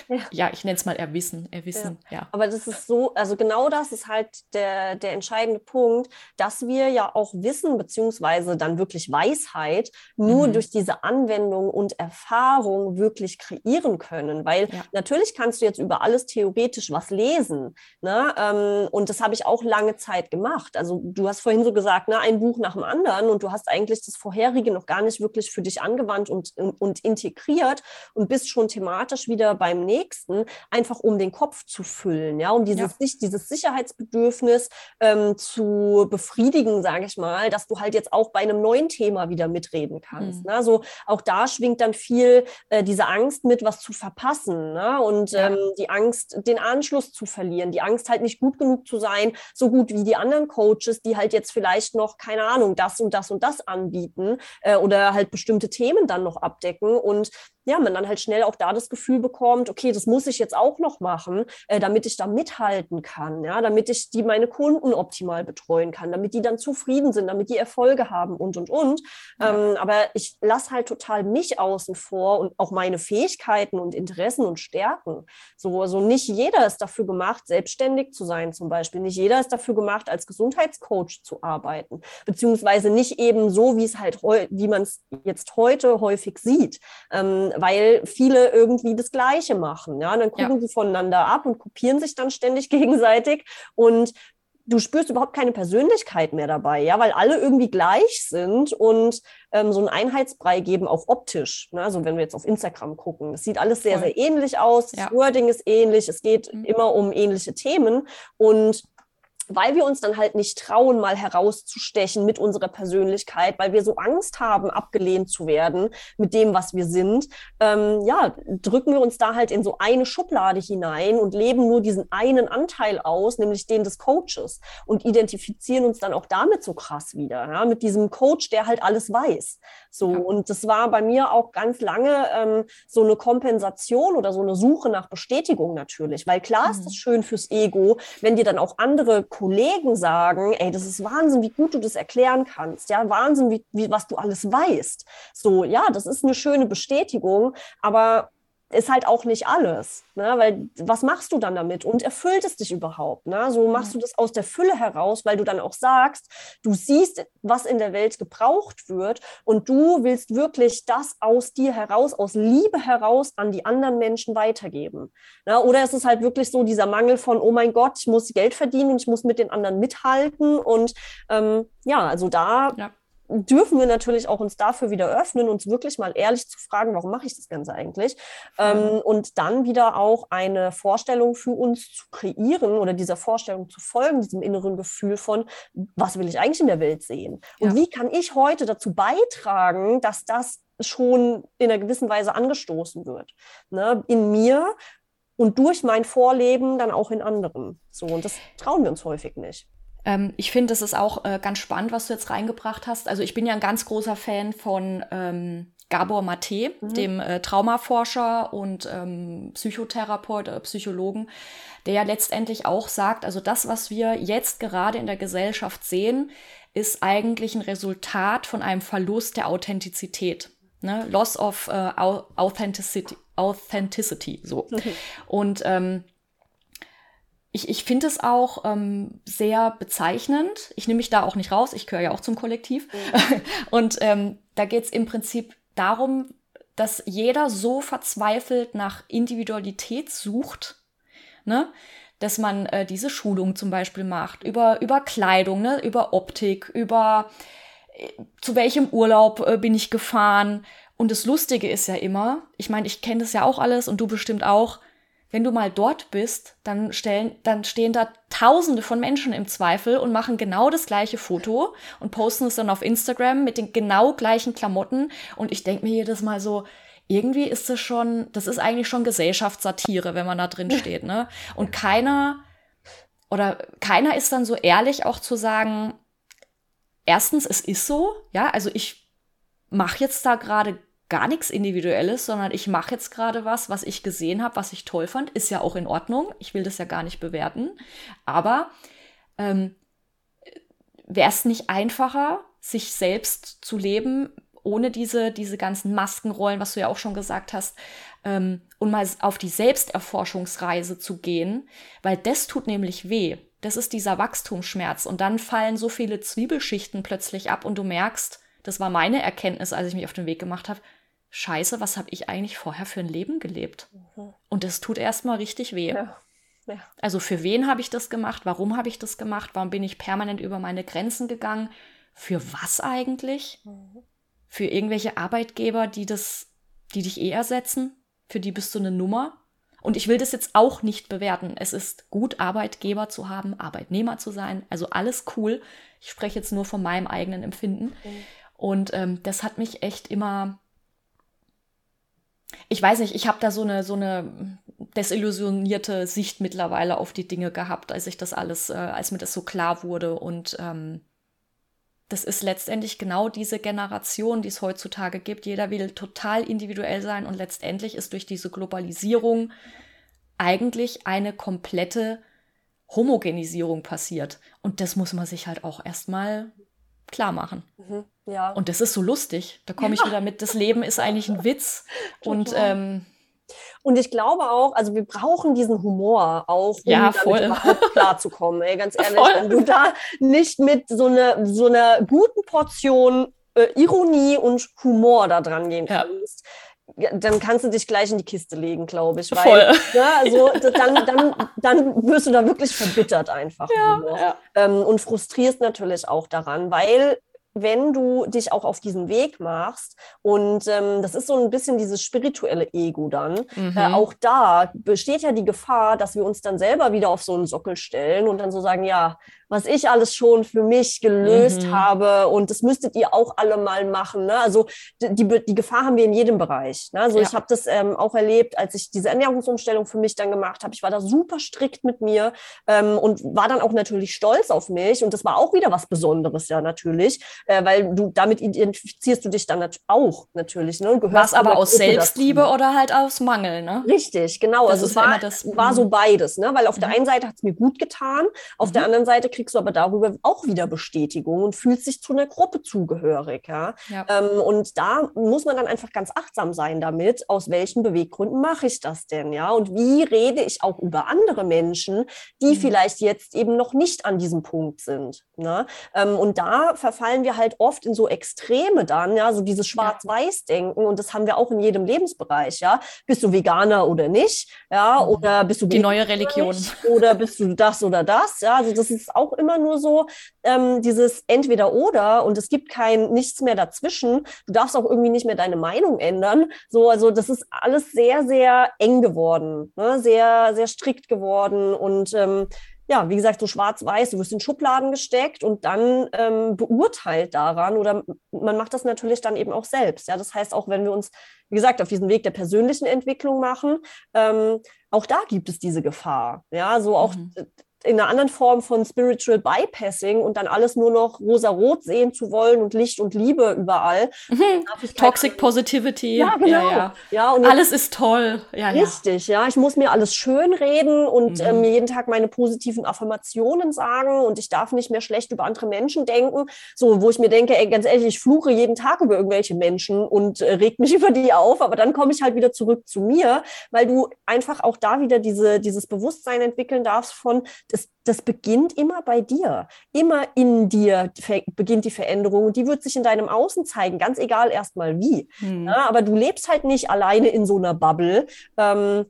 ja. ja. ich nenne es mal Erwissen, Erwissen, ja. ja. Aber das ist so, also genau das ist halt der, der entscheidende Punkt, dass wir ja auch Wissen beziehungsweise dann wirklich Weisheit nur mhm. durch diese Anwendung und Erfahrung wirklich kreieren können. Weil ja. natürlich kannst du jetzt über alles theoretisch was lesen. Ne? Ähm, und das habe ich auch lange Zeit gemacht. Also du hast vorhin so gesagt, ne, ein Buch nach dem anderen und du hast eigentlich das vorherige noch gar nicht wirklich für dich angewandt und, und integriert und bist schon thematisch wieder beim nächsten, einfach um den Kopf zu füllen, ja, um dieses, ja. dieses Sicherheitsbedürfnis ähm, zu befriedigen, sage ich mal, dass du halt jetzt auch bei einem neuen Thema wieder mitreden kannst. Mhm. Ne? Also auch da schwingt dann viel äh, diese Angst mit, was zu verpassen ne? und ja. ähm, die Angst, den Anschluss zu verlieren, die Angst halt nicht gut genug zu sein, so gut wie die anderen Coaches, die halt jetzt vielleicht noch, keine Ahnung, das und das und das anbieten äh, oder halt bestimmte Themen dann noch abdecken und ja, man dann halt schnell auch da das Gefühl bekommt, okay, das muss ich jetzt auch noch machen, äh, damit ich da mithalten kann, ja, damit ich die meine Kunden optimal betreuen kann, damit die dann zufrieden sind, damit die Erfolge haben und und und. Ja. Ähm, aber ich lasse halt total mich außen vor und auch meine Fähigkeiten und Interessen und Stärken. So, also nicht jeder ist dafür gemacht, selbstständig zu sein, zum Beispiel. Nicht jeder ist dafür gemacht, als Gesundheitscoach zu arbeiten, beziehungsweise nicht eben so, wie es halt, wie man es jetzt heute häufig sieht, ähm, weil viele irgendwie das Gleiche machen. Ja, und dann gucken ja. sie voneinander ab und kopieren sich dann ständig gegenseitig und du spürst überhaupt keine Persönlichkeit mehr dabei, ja, weil alle irgendwie gleich sind und ähm, so einen Einheitsbrei geben, auch optisch. Ne? Also wenn wir jetzt auf Instagram gucken, es sieht alles sehr, Voll. sehr ähnlich aus, das ja. Wording ist ähnlich, es geht mhm. immer um ähnliche Themen und weil wir uns dann halt nicht trauen, mal herauszustechen mit unserer Persönlichkeit, weil wir so Angst haben, abgelehnt zu werden mit dem, was wir sind, ähm, ja, drücken wir uns da halt in so eine Schublade hinein und leben nur diesen einen Anteil aus, nämlich den des Coaches und identifizieren uns dann auch damit so krass wieder, ja, mit diesem Coach, der halt alles weiß. So, ja. und das war bei mir auch ganz lange ähm, so eine Kompensation oder so eine Suche nach Bestätigung natürlich, weil klar mhm. ist es schön fürs Ego, wenn dir dann auch andere Kollegen sagen, ey, das ist Wahnsinn, wie gut du das erklären kannst, ja, Wahnsinn, wie, wie was du alles weißt. So, ja, das ist eine schöne Bestätigung, aber ist halt auch nicht alles, ne? weil was machst du dann damit und erfüllt es dich überhaupt? Ne? So machst du das aus der Fülle heraus, weil du dann auch sagst, du siehst, was in der Welt gebraucht wird und du willst wirklich das aus dir heraus, aus Liebe heraus an die anderen Menschen weitergeben. Ne? Oder ist es halt wirklich so dieser Mangel von, oh mein Gott, ich muss Geld verdienen und ich muss mit den anderen mithalten und ähm, ja, also da ja dürfen wir natürlich auch uns dafür wieder öffnen, uns wirklich mal ehrlich zu fragen, warum mache ich das Ganze eigentlich? Ähm, und dann wieder auch eine Vorstellung für uns zu kreieren oder dieser Vorstellung zu folgen, diesem inneren Gefühl von, was will ich eigentlich in der Welt sehen? Und ja. wie kann ich heute dazu beitragen, dass das schon in einer gewissen Weise angestoßen wird? Ne? In mir und durch mein Vorleben dann auch in anderen. So, und das trauen wir uns häufig nicht. Ähm, ich finde, es ist auch äh, ganz spannend, was du jetzt reingebracht hast. Also ich bin ja ein ganz großer Fan von ähm, Gabor Mate, mhm. dem äh, Traumaforscher und ähm, Psychotherapeut, äh, Psychologen, der ja letztendlich auch sagt, also das, was wir jetzt gerade in der Gesellschaft sehen, ist eigentlich ein Resultat von einem Verlust der Authentizität. Ne? Loss of äh, Authenticity, Authenticity, so. Und ähm, ich, ich finde es auch ähm, sehr bezeichnend. Ich nehme mich da auch nicht raus, ich gehöre ja auch zum Kollektiv. Mhm. Und ähm, da geht es im Prinzip darum, dass jeder so verzweifelt nach Individualität sucht, ne? dass man äh, diese Schulung zum Beispiel macht, über, über Kleidung, ne? über Optik, über äh, zu welchem Urlaub äh, bin ich gefahren. Und das Lustige ist ja immer, ich meine, ich kenne das ja auch alles und du bestimmt auch, wenn du mal dort bist, dann stellen, dann stehen da tausende von Menschen im Zweifel und machen genau das gleiche Foto und posten es dann auf Instagram mit den genau gleichen Klamotten. Und ich denke mir jedes Mal so, irgendwie ist das schon, das ist eigentlich schon Gesellschaftssatire, wenn man da drin steht, ne? Und keiner oder keiner ist dann so ehrlich auch zu sagen, erstens, es ist so, ja, also ich mache jetzt da gerade gar nichts Individuelles, sondern ich mache jetzt gerade was, was ich gesehen habe, was ich toll fand. Ist ja auch in Ordnung. Ich will das ja gar nicht bewerten. Aber ähm, wäre es nicht einfacher, sich selbst zu leben, ohne diese, diese ganzen Maskenrollen, was du ja auch schon gesagt hast, ähm, und mal auf die Selbsterforschungsreise zu gehen, weil das tut nämlich weh. Das ist dieser Wachstumsschmerz. Und dann fallen so viele Zwiebelschichten plötzlich ab und du merkst, das war meine Erkenntnis, als ich mich auf den Weg gemacht habe, scheiße, was habe ich eigentlich vorher für ein Leben gelebt? Mhm. Und das tut erstmal richtig weh. Ja. Ja. Also für wen habe ich das gemacht? Warum habe ich das gemacht? Warum bin ich permanent über meine Grenzen gegangen? Für was eigentlich? Mhm. Für irgendwelche Arbeitgeber, die das, die dich eh ersetzen? Für die bist du eine Nummer? Und ich will das jetzt auch nicht bewerten. Es ist gut, Arbeitgeber zu haben, Arbeitnehmer zu sein. Also alles cool. Ich spreche jetzt nur von meinem eigenen Empfinden. Mhm. Und ähm, das hat mich echt immer ich weiß nicht, ich habe da so eine, so eine desillusionierte Sicht mittlerweile auf die Dinge gehabt, als ich das alles, äh, als mir das so klar wurde. Und ähm, das ist letztendlich genau diese Generation, die es heutzutage gibt. Jeder will total individuell sein und letztendlich ist durch diese Globalisierung eigentlich eine komplette Homogenisierung passiert. Und das muss man sich halt auch erstmal klar machen. Mhm, ja. Und das ist so lustig. Da komme ich ja. wieder mit, das Leben ist eigentlich ein Witz. und ähm, und ich glaube auch, also wir brauchen diesen Humor auch, um ja, voll. überhaupt klarzukommen. Ey, ganz ehrlich, voll. wenn du da nicht mit so einer so einer guten Portion äh, Ironie und Humor da dran gehen kannst, ja. Dann kannst du dich gleich in die Kiste legen, glaube ich. Weil, Voll. Ja, also dann, dann, dann wirst du da wirklich verbittert einfach. Ja, ja. Ähm, und frustrierst natürlich auch daran, weil wenn du dich auch auf diesen Weg machst und ähm, das ist so ein bisschen dieses spirituelle Ego dann, mhm. äh, auch da besteht ja die Gefahr, dass wir uns dann selber wieder auf so einen Sockel stellen und dann so sagen, ja, was ich alles schon für mich gelöst mhm. habe und das müsstet ihr auch alle mal machen. Ne? Also die, die Gefahr haben wir in jedem Bereich. Ne? Also ja. ich habe das ähm, auch erlebt, als ich diese Ernährungsumstellung für mich dann gemacht habe. Ich war da super strikt mit mir ähm, und war dann auch natürlich stolz auf mich und das war auch wieder was Besonderes ja natürlich, äh, weil du damit identifizierst du dich dann nat auch natürlich. Ne? Was aber aus Gruppe Selbstliebe dazu. oder halt aus Mangel, ne? Richtig, genau. Das also es war, das, war so mhm. beides, ne? weil auf mhm. der einen Seite hat es mir gut getan, auf mhm. der anderen Seite kriegst du aber darüber auch wieder Bestätigung und fühlst dich zu einer Gruppe zugehörig. Ja? ja. Ähm, und da muss man dann einfach ganz achtsam sein damit, aus welchen Beweggründen mache ich das denn, ja? Und wie rede ich auch über andere Menschen, die mhm. vielleicht jetzt eben noch nicht an diesem Punkt sind. Ne? Ähm, und da verfallen wir halt oft in so Extreme dann, ja, so dieses Schwarz-Weiß-Denken. Und das haben wir auch in jedem Lebensbereich, ja. Bist du Veganer oder nicht? Ja, mhm. oder bist du die neue Religion oder bist du das oder das? Ja, also das ist auch immer nur so ähm, dieses entweder oder und es gibt kein nichts mehr dazwischen. Du darfst auch irgendwie nicht mehr deine Meinung ändern. So, also das ist alles sehr, sehr eng geworden, ne? sehr, sehr strikt geworden und ähm, ja, wie gesagt, so schwarz-weiß, du wirst in Schubladen gesteckt und dann ähm, beurteilt daran oder man macht das natürlich dann eben auch selbst. Ja, das heißt, auch wenn wir uns, wie gesagt, auf diesen Weg der persönlichen Entwicklung machen, ähm, auch da gibt es diese Gefahr. Ja, so auch mhm in einer anderen Form von Spiritual Bypassing und dann alles nur noch rosa-rot sehen zu wollen und Licht und Liebe überall. Mhm. Toxic Positivity. Ja, genau. Ja, ja. ja und alles ist toll. Ja, richtig, ja. Ich muss mir alles schön reden und mhm. äh, mir jeden Tag meine positiven Affirmationen sagen und ich darf nicht mehr schlecht über andere Menschen denken. So, wo ich mir denke, ey, ganz ehrlich, ich fluche jeden Tag über irgendwelche Menschen und äh, reg mich über die auf, aber dann komme ich halt wieder zurück zu mir, weil du einfach auch da wieder diese, dieses Bewusstsein entwickeln darfst von, das, das beginnt immer bei dir. Immer in dir beginnt die Veränderung die wird sich in deinem Außen zeigen, ganz egal erstmal wie. Hm. Ja, aber du lebst halt nicht alleine in so einer Bubble. Ähm,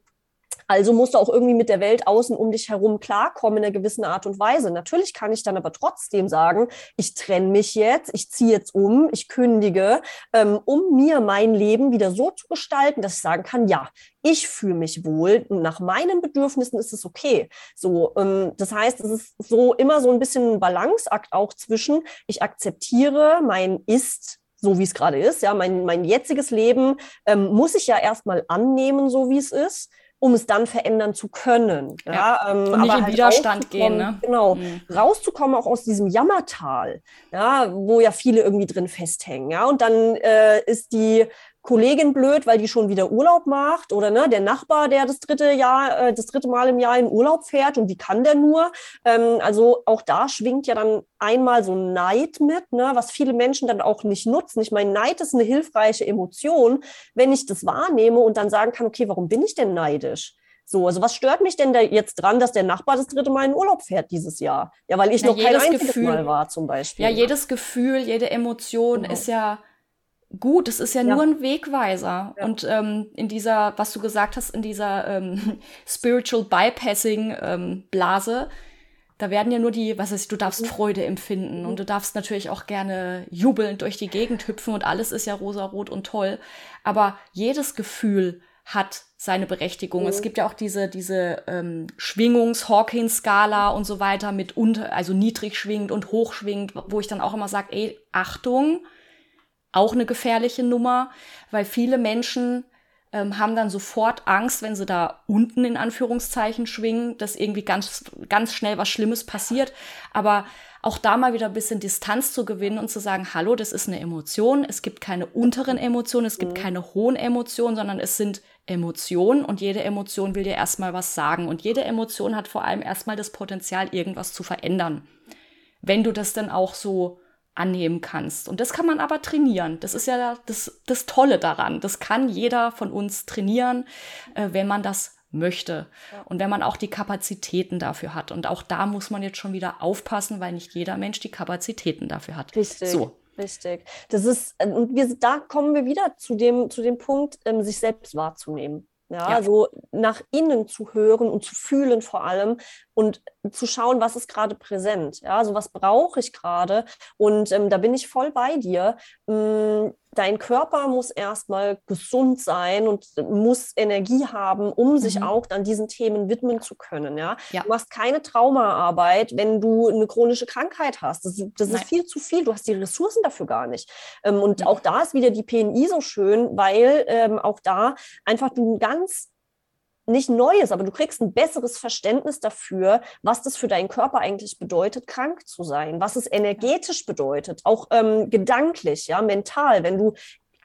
also musst du auch irgendwie mit der Welt außen um dich herum klarkommen in einer gewissen Art und Weise. Natürlich kann ich dann aber trotzdem sagen, ich trenne mich jetzt, ich ziehe jetzt um, ich kündige, ähm, um mir mein Leben wieder so zu gestalten, dass ich sagen kann, ja, ich fühle mich wohl und nach meinen Bedürfnissen ist es okay. So, ähm, das heißt, es ist so immer so ein bisschen ein Balanceakt auch zwischen, ich akzeptiere mein Ist so wie es gerade ist. Ja, mein, mein jetziges Leben ähm, muss ich ja erstmal annehmen, so wie es ist um es dann verändern zu können. Ja, ja ähm, nicht in halt Widerstand gehen. Ne? Genau, mhm. rauszukommen auch aus diesem Jammertal, ja, wo ja viele irgendwie drin festhängen. Ja, und dann äh, ist die Kollegin blöd, weil die schon wieder Urlaub macht oder ne, der Nachbar, der das dritte Jahr, äh, das dritte Mal im Jahr in Urlaub fährt und wie kann der nur? Ähm, also auch da schwingt ja dann einmal so Neid mit, ne, was viele Menschen dann auch nicht nutzen. Ich meine, Neid ist eine hilfreiche Emotion, wenn ich das wahrnehme und dann sagen kann, okay, warum bin ich denn neidisch? So, also was stört mich denn da jetzt dran, dass der Nachbar das dritte Mal in Urlaub fährt dieses Jahr? Ja, weil ich ja, noch kein einziges Gefühl, Mal war zum Beispiel. Ja, jedes Gefühl, jede Emotion genau. ist ja gut. Es ist ja, ja. nur ein Wegweiser. Ja. Und ähm, in dieser, was du gesagt hast, in dieser ähm, Spiritual Bypassing ähm, Blase, da werden ja nur die, was ist, du darfst mhm. Freude empfinden und du darfst natürlich auch gerne jubelnd durch die Gegend hüpfen und alles ist ja rosarot und toll. Aber jedes Gefühl hat seine Berechtigung. Mhm. Es gibt ja auch diese, diese ähm, Schwingungs-Hawking-Skala und so weiter mit unter, also niedrig schwingend und hoch schwingend, wo ich dann auch immer sage, ey, Achtung, auch eine gefährliche Nummer, weil viele Menschen ähm, haben dann sofort Angst, wenn sie da unten in Anführungszeichen schwingen, dass irgendwie ganz, ganz schnell was Schlimmes passiert. Aber auch da mal wieder ein bisschen Distanz zu gewinnen und zu sagen, hallo, das ist eine Emotion. Es gibt keine unteren Emotionen, es gibt mhm. keine hohen Emotionen, sondern es sind Emotionen und jede Emotion will dir erstmal was sagen. Und jede Emotion hat vor allem erstmal das Potenzial, irgendwas zu verändern. Wenn du das dann auch so annehmen kannst. Und das kann man aber trainieren. Das ist ja das, das Tolle daran. Das kann jeder von uns trainieren, äh, wenn man das möchte. Und wenn man auch die Kapazitäten dafür hat. Und auch da muss man jetzt schon wieder aufpassen, weil nicht jeder Mensch die Kapazitäten dafür hat. Richtig. So. Richtig. Das ist, äh, und wir, da kommen wir wieder zu dem, zu dem Punkt, ähm, sich selbst wahrzunehmen. Ja, ja, also nach innen zu hören und zu fühlen vor allem und zu schauen, was ist gerade präsent. Ja, also was brauche ich gerade? Und ähm, da bin ich voll bei dir. Ähm, dein Körper muss erstmal gesund sein und muss Energie haben, um mhm. sich auch dann diesen Themen widmen zu können. Ja? ja? Du machst keine Traumaarbeit, wenn du eine chronische Krankheit hast. Das, das ist viel zu viel. Du hast die Ressourcen dafür gar nicht. Ähm, und mhm. auch da ist wieder die PNI so schön, weil ähm, auch da einfach du ein ganz nicht Neues, aber du kriegst ein besseres Verständnis dafür, was das für deinen Körper eigentlich bedeutet, krank zu sein, was es energetisch bedeutet, auch ähm, gedanklich, ja, mental, wenn du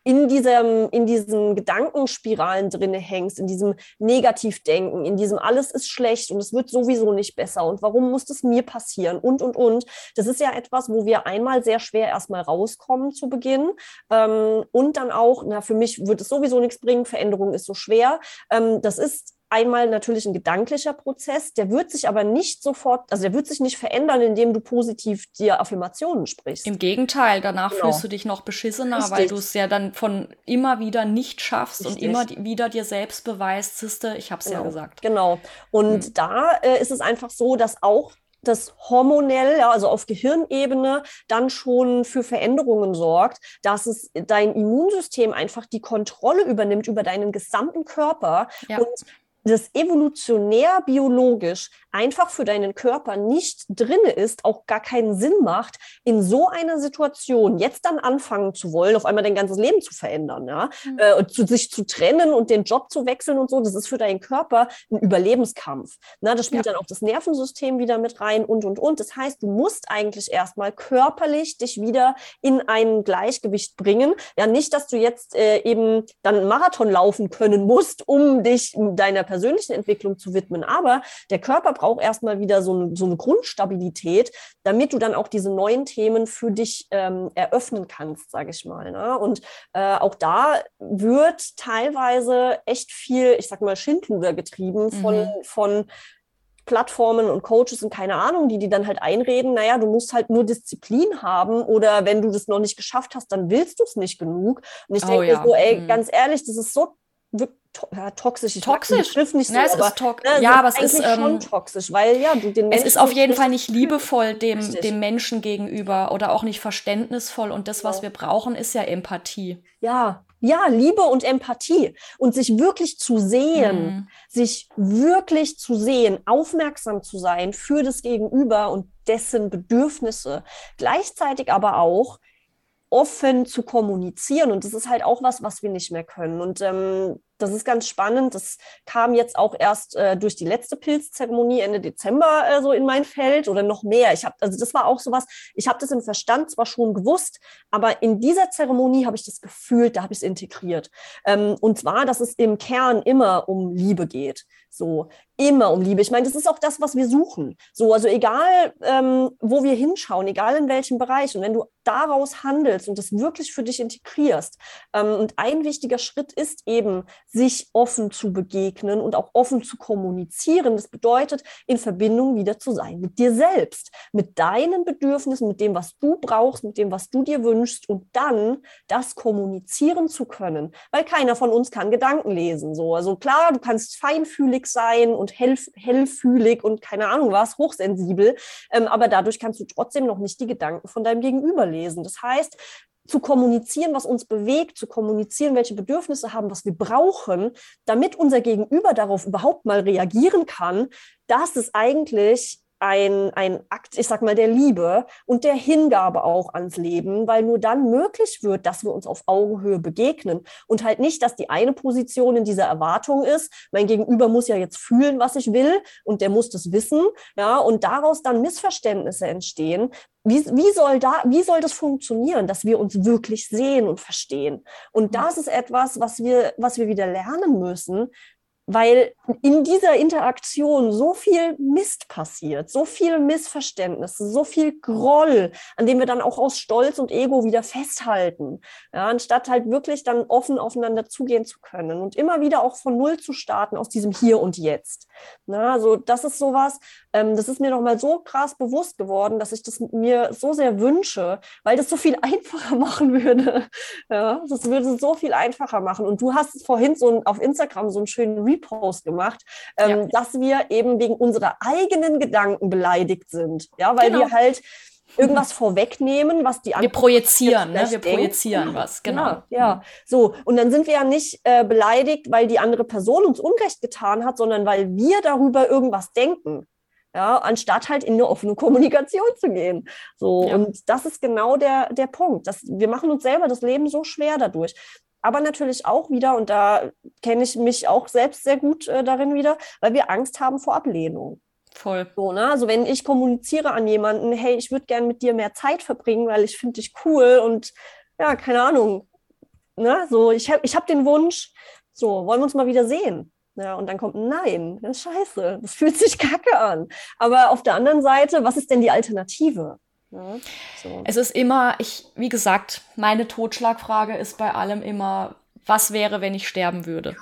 in diesem, in diesen Gedankenspiralen drinne hängst, in diesem Negativdenken, in diesem alles ist schlecht und es wird sowieso nicht besser und warum muss das mir passieren und, und, und. Das ist ja etwas, wo wir einmal sehr schwer erstmal rauskommen zu Beginn ähm, und dann auch, na, für mich wird es sowieso nichts bringen, Veränderung ist so schwer. Ähm, das ist einmal natürlich ein gedanklicher Prozess, der wird sich aber nicht sofort, also der wird sich nicht verändern, indem du positiv dir Affirmationen sprichst. Im Gegenteil, danach genau. fühlst du dich noch beschissener, Richtig. weil du es ja dann von immer wieder nicht schaffst Richtig. und immer wieder dir selbst beweist, siehste, ich habe es genau. ja gesagt. Genau. Und mhm. da äh, ist es einfach so, dass auch das hormonell, ja, also auf Gehirnebene, dann schon für Veränderungen sorgt, dass es dein Immunsystem einfach die Kontrolle übernimmt über deinen gesamten Körper ja. und das evolutionär biologisch einfach für deinen Körper nicht drinne ist, auch gar keinen Sinn macht, in so einer Situation jetzt dann anfangen zu wollen, auf einmal dein ganzes Leben zu verändern, ja, mhm. äh, zu, sich zu trennen und den Job zu wechseln und so, das ist für deinen Körper ein Überlebenskampf. Na, das spielt ja. dann auch das Nervensystem wieder mit rein und und und. Das heißt, du musst eigentlich erstmal körperlich dich wieder in ein Gleichgewicht bringen. Ja, nicht, dass du jetzt äh, eben dann Marathon laufen können musst, um dich deiner persönlichen Entwicklung zu widmen. Aber der Körper braucht erstmal wieder so, ein, so eine Grundstabilität, damit du dann auch diese neuen Themen für dich ähm, eröffnen kannst, sage ich mal. Ne? Und äh, auch da wird teilweise echt viel, ich sag mal, Schindluder getrieben von, mhm. von Plattformen und Coaches und keine Ahnung, die die dann halt einreden, naja, du musst halt nur Disziplin haben oder wenn du das noch nicht geschafft hast, dann willst du es nicht genug. Und ich oh, denke ja. so, ey, mhm. ganz ehrlich, das ist so ja, toxisch. Ich toxisch. Mag nicht so, ja, es aber, ist to ne, ja, aber es ist ähm, schon toxisch, weil ja, du den Menschen Es ist auf jeden Fall nicht liebevoll dem, dem Menschen gegenüber oder auch nicht verständnisvoll. Und das, was genau. wir brauchen, ist ja Empathie. Ja, ja, Liebe und Empathie und sich wirklich zu sehen, mhm. sich wirklich zu sehen, aufmerksam zu sein für das Gegenüber und dessen Bedürfnisse. Gleichzeitig aber auch offen zu kommunizieren. Und das ist halt auch was, was wir nicht mehr können. Und ähm, das ist ganz spannend. Das kam jetzt auch erst äh, durch die letzte Pilzzeremonie Ende Dezember äh, so in mein Feld oder noch mehr. Ich habe, also das war auch sowas. Ich habe das im Verstand zwar schon gewusst, aber in dieser Zeremonie habe ich das gefühlt, da habe ich es integriert. Ähm, und zwar, dass es im Kern immer um Liebe geht. So immer um Liebe. Ich meine, das ist auch das, was wir suchen. So, also egal, ähm, wo wir hinschauen, egal in welchem Bereich. Und wenn du daraus handelst und das wirklich für dich integrierst. Ähm, und ein wichtiger Schritt ist eben, sich offen zu begegnen und auch offen zu kommunizieren. Das bedeutet, in Verbindung wieder zu sein mit dir selbst, mit deinen Bedürfnissen, mit dem, was du brauchst, mit dem, was du dir wünschst und dann das kommunizieren zu können. Weil keiner von uns kann Gedanken lesen. So. Also klar, du kannst feinfühlig sein und hell, hellfühlig und keine Ahnung was, hochsensibel, ähm, aber dadurch kannst du trotzdem noch nicht die Gedanken von deinem Gegenüber lesen. Das heißt, zu kommunizieren, was uns bewegt, zu kommunizieren, welche Bedürfnisse haben, was wir brauchen, damit unser Gegenüber darauf überhaupt mal reagieren kann, das ist eigentlich ein, ein Akt, ich sag mal, der Liebe und der Hingabe auch ans Leben, weil nur dann möglich wird, dass wir uns auf Augenhöhe begegnen und halt nicht, dass die eine Position in dieser Erwartung ist, mein Gegenüber muss ja jetzt fühlen, was ich will und der muss das wissen, ja, und daraus dann Missverständnisse entstehen. Wie, wie, soll da, wie soll das funktionieren, dass wir uns wirklich sehen und verstehen? Und das ist etwas, was wir, was wir wieder lernen müssen, weil in dieser Interaktion so viel Mist passiert, so viel Missverständnisse, so viel Groll, an dem wir dann auch aus Stolz und Ego wieder festhalten, ja, anstatt halt wirklich dann offen aufeinander zugehen zu können und immer wieder auch von Null zu starten aus diesem Hier und Jetzt. Na, also das ist sowas, ähm, das ist mir nochmal so krass bewusst geworden, dass ich das mir so sehr wünsche, weil das so viel einfacher machen würde. Ja, das würde so viel einfacher machen. Und du hast vorhin so ein, auf Instagram so einen schönen Repost gemacht, ähm, ja. dass wir eben wegen unserer eigenen Gedanken beleidigt sind. Ja, weil genau. wir halt irgendwas vorwegnehmen, was die anderen. Wir projizieren, ne? Wir denkt. projizieren was, genau. Ja, ja, so. Und dann sind wir ja nicht äh, beleidigt, weil die andere Person uns Unrecht getan hat, sondern weil wir darüber irgendwas denken. Ja, anstatt halt in eine offene Kommunikation zu gehen. So. Ja. Und das ist genau der, der Punkt. Dass wir machen uns selber das Leben so schwer dadurch aber natürlich auch wieder, und da kenne ich mich auch selbst sehr gut äh, darin wieder, weil wir Angst haben vor Ablehnung. Voll. So, ne? Also wenn ich kommuniziere an jemanden, hey, ich würde gerne mit dir mehr Zeit verbringen, weil ich finde dich cool und ja, keine Ahnung. Ne? So, ich habe ich hab den Wunsch, so, wollen wir uns mal wieder sehen? Ja, und dann kommt Nein, das ist scheiße, das fühlt sich kacke an. Aber auf der anderen Seite, was ist denn die Alternative? Ja, so. Es ist immer, ich, wie gesagt, meine Totschlagfrage ist bei allem immer, was wäre, wenn ich sterben würde?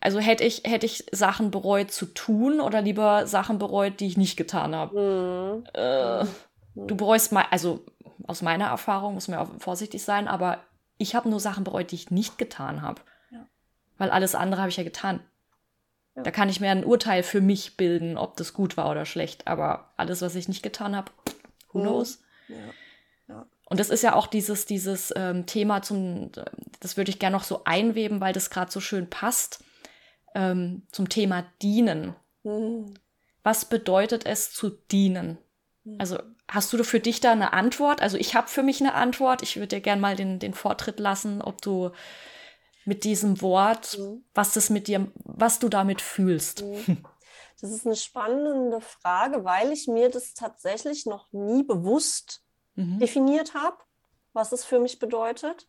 Also hätte ich, hätte ich Sachen bereut zu tun oder lieber Sachen bereut, die ich nicht getan habe? Mhm. Äh, du bereust mal, also aus meiner Erfahrung muss man ja vorsichtig sein, aber ich habe nur Sachen bereut, die ich nicht getan habe. Ja. Weil alles andere habe ich ja getan. Ja. Da kann ich mir ein Urteil für mich bilden, ob das gut war oder schlecht. Aber alles, was ich nicht getan habe, Who knows? Ja. Ja. Und das ist ja auch dieses, dieses ähm, Thema zum, das würde ich gerne noch so einweben, weil das gerade so schön passt, ähm, zum Thema dienen. Mhm. Was bedeutet es zu dienen? Mhm. Also hast du für dich da eine Antwort? Also ich habe für mich eine Antwort. Ich würde dir gerne mal den, den Vortritt lassen, ob du mit diesem Wort, mhm. was das mit dir, was du damit fühlst. Mhm. Das ist eine spannende Frage, weil ich mir das tatsächlich noch nie bewusst mhm. definiert habe, was es für mich bedeutet.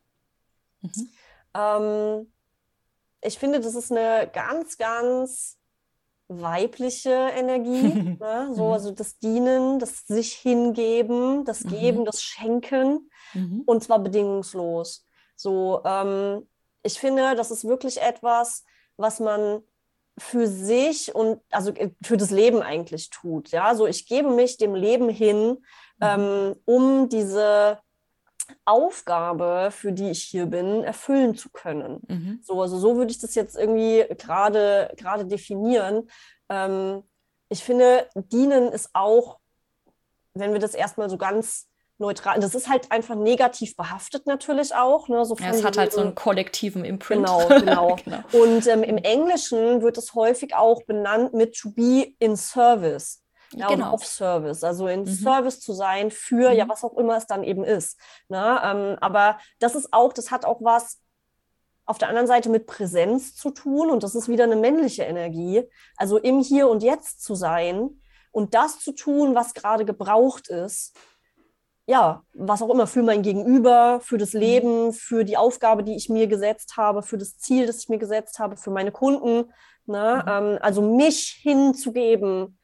Mhm. Ähm, ich finde, das ist eine ganz, ganz weibliche Energie. ne? So, mhm. also das Dienen, das sich hingeben, das mhm. Geben, das Schenken mhm. und zwar bedingungslos. So, ähm, ich finde, das ist wirklich etwas, was man für sich und also äh, für das Leben eigentlich tut. Ja, so ich gebe mich dem Leben hin, mhm. ähm, um diese Aufgabe, für die ich hier bin, erfüllen zu können. Mhm. So, also so würde ich das jetzt irgendwie gerade gerade definieren. Ähm, ich finde, dienen ist auch, wenn wir das erstmal so ganz neutral. Das ist halt einfach negativ behaftet natürlich auch. Ne? So ja, es hat halt so einen kollektiven Imprint. Genau, genau. genau. Und ähm, im Englischen wird es häufig auch benannt mit to be in service. Ja, genau. of Service, also in mhm. Service zu sein für, mhm. ja, was auch immer es dann eben ist. Ne? Ähm, aber das ist auch, das hat auch was auf der anderen Seite mit Präsenz zu tun und das ist wieder eine männliche Energie. Also im Hier und Jetzt zu sein und das zu tun, was gerade gebraucht ist ja, was auch immer, für mein Gegenüber, für das mhm. Leben, für die Aufgabe, die ich mir gesetzt habe, für das Ziel, das ich mir gesetzt habe, für meine Kunden. Ne? Mhm. Ähm, also mich hinzugeben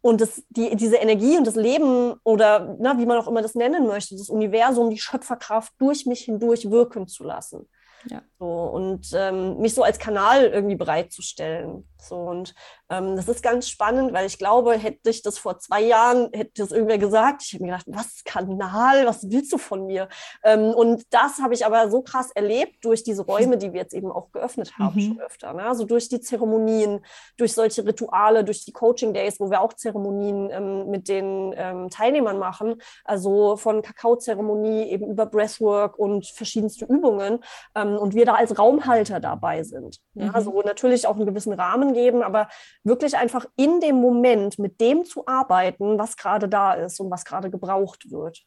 und das, die, diese Energie und das Leben oder na, wie man auch immer das nennen möchte, das Universum, die Schöpferkraft durch mich hindurch wirken zu lassen. Ja. So, und ähm, mich so als Kanal irgendwie bereitzustellen. So, und ähm, das ist ganz spannend, weil ich glaube, hätte ich das vor zwei Jahren, hätte das irgendwer gesagt, ich hätte mir gedacht, was Kanal, was willst du von mir? Ähm, und das habe ich aber so krass erlebt durch diese Räume, die wir jetzt eben auch geöffnet haben, mhm. schon öfter. Ne? Also durch die Zeremonien, durch solche Rituale, durch die Coaching Days, wo wir auch Zeremonien ähm, mit den ähm, Teilnehmern machen, also von Kakaozeremonie eben über Breathwork und verschiedenste Übungen. Ähm, ähm, und wir da als Raumhalter dabei sind. Ja, mhm. Also natürlich auch einen gewissen Rahmen geben, aber wirklich einfach in dem Moment mit dem zu arbeiten, was gerade da ist und was gerade gebraucht wird.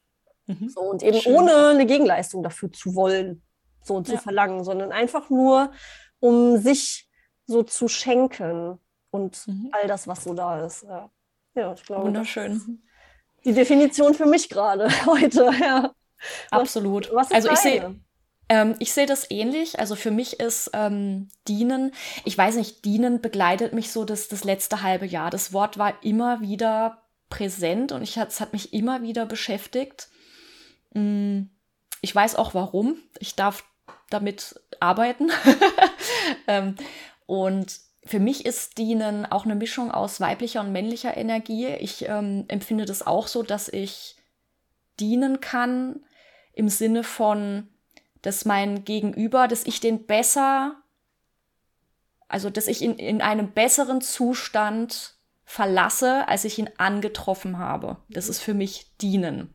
Mhm. So, und eben Schön. ohne eine Gegenleistung dafür zu wollen, so zu ja. verlangen, sondern einfach nur, um sich so zu schenken und mhm. all das, was so da ist. Ja, ja ich glaube. Wunderschön. Die Definition für mich gerade heute, ja. Absolut. Was, was also ich sehe. Ähm, ich sehe das ähnlich. Also für mich ist ähm, Dienen, ich weiß nicht, Dienen begleitet mich so das, das letzte halbe Jahr. Das Wort war immer wieder präsent und ich, es hat mich immer wieder beschäftigt. Mm, ich weiß auch warum. Ich darf damit arbeiten. ähm, und für mich ist Dienen auch eine Mischung aus weiblicher und männlicher Energie. Ich ähm, empfinde das auch so, dass ich dienen kann im Sinne von, dass mein Gegenüber, dass ich den besser, also dass ich ihn in einem besseren Zustand verlasse, als ich ihn angetroffen habe. Das ist für mich dienen.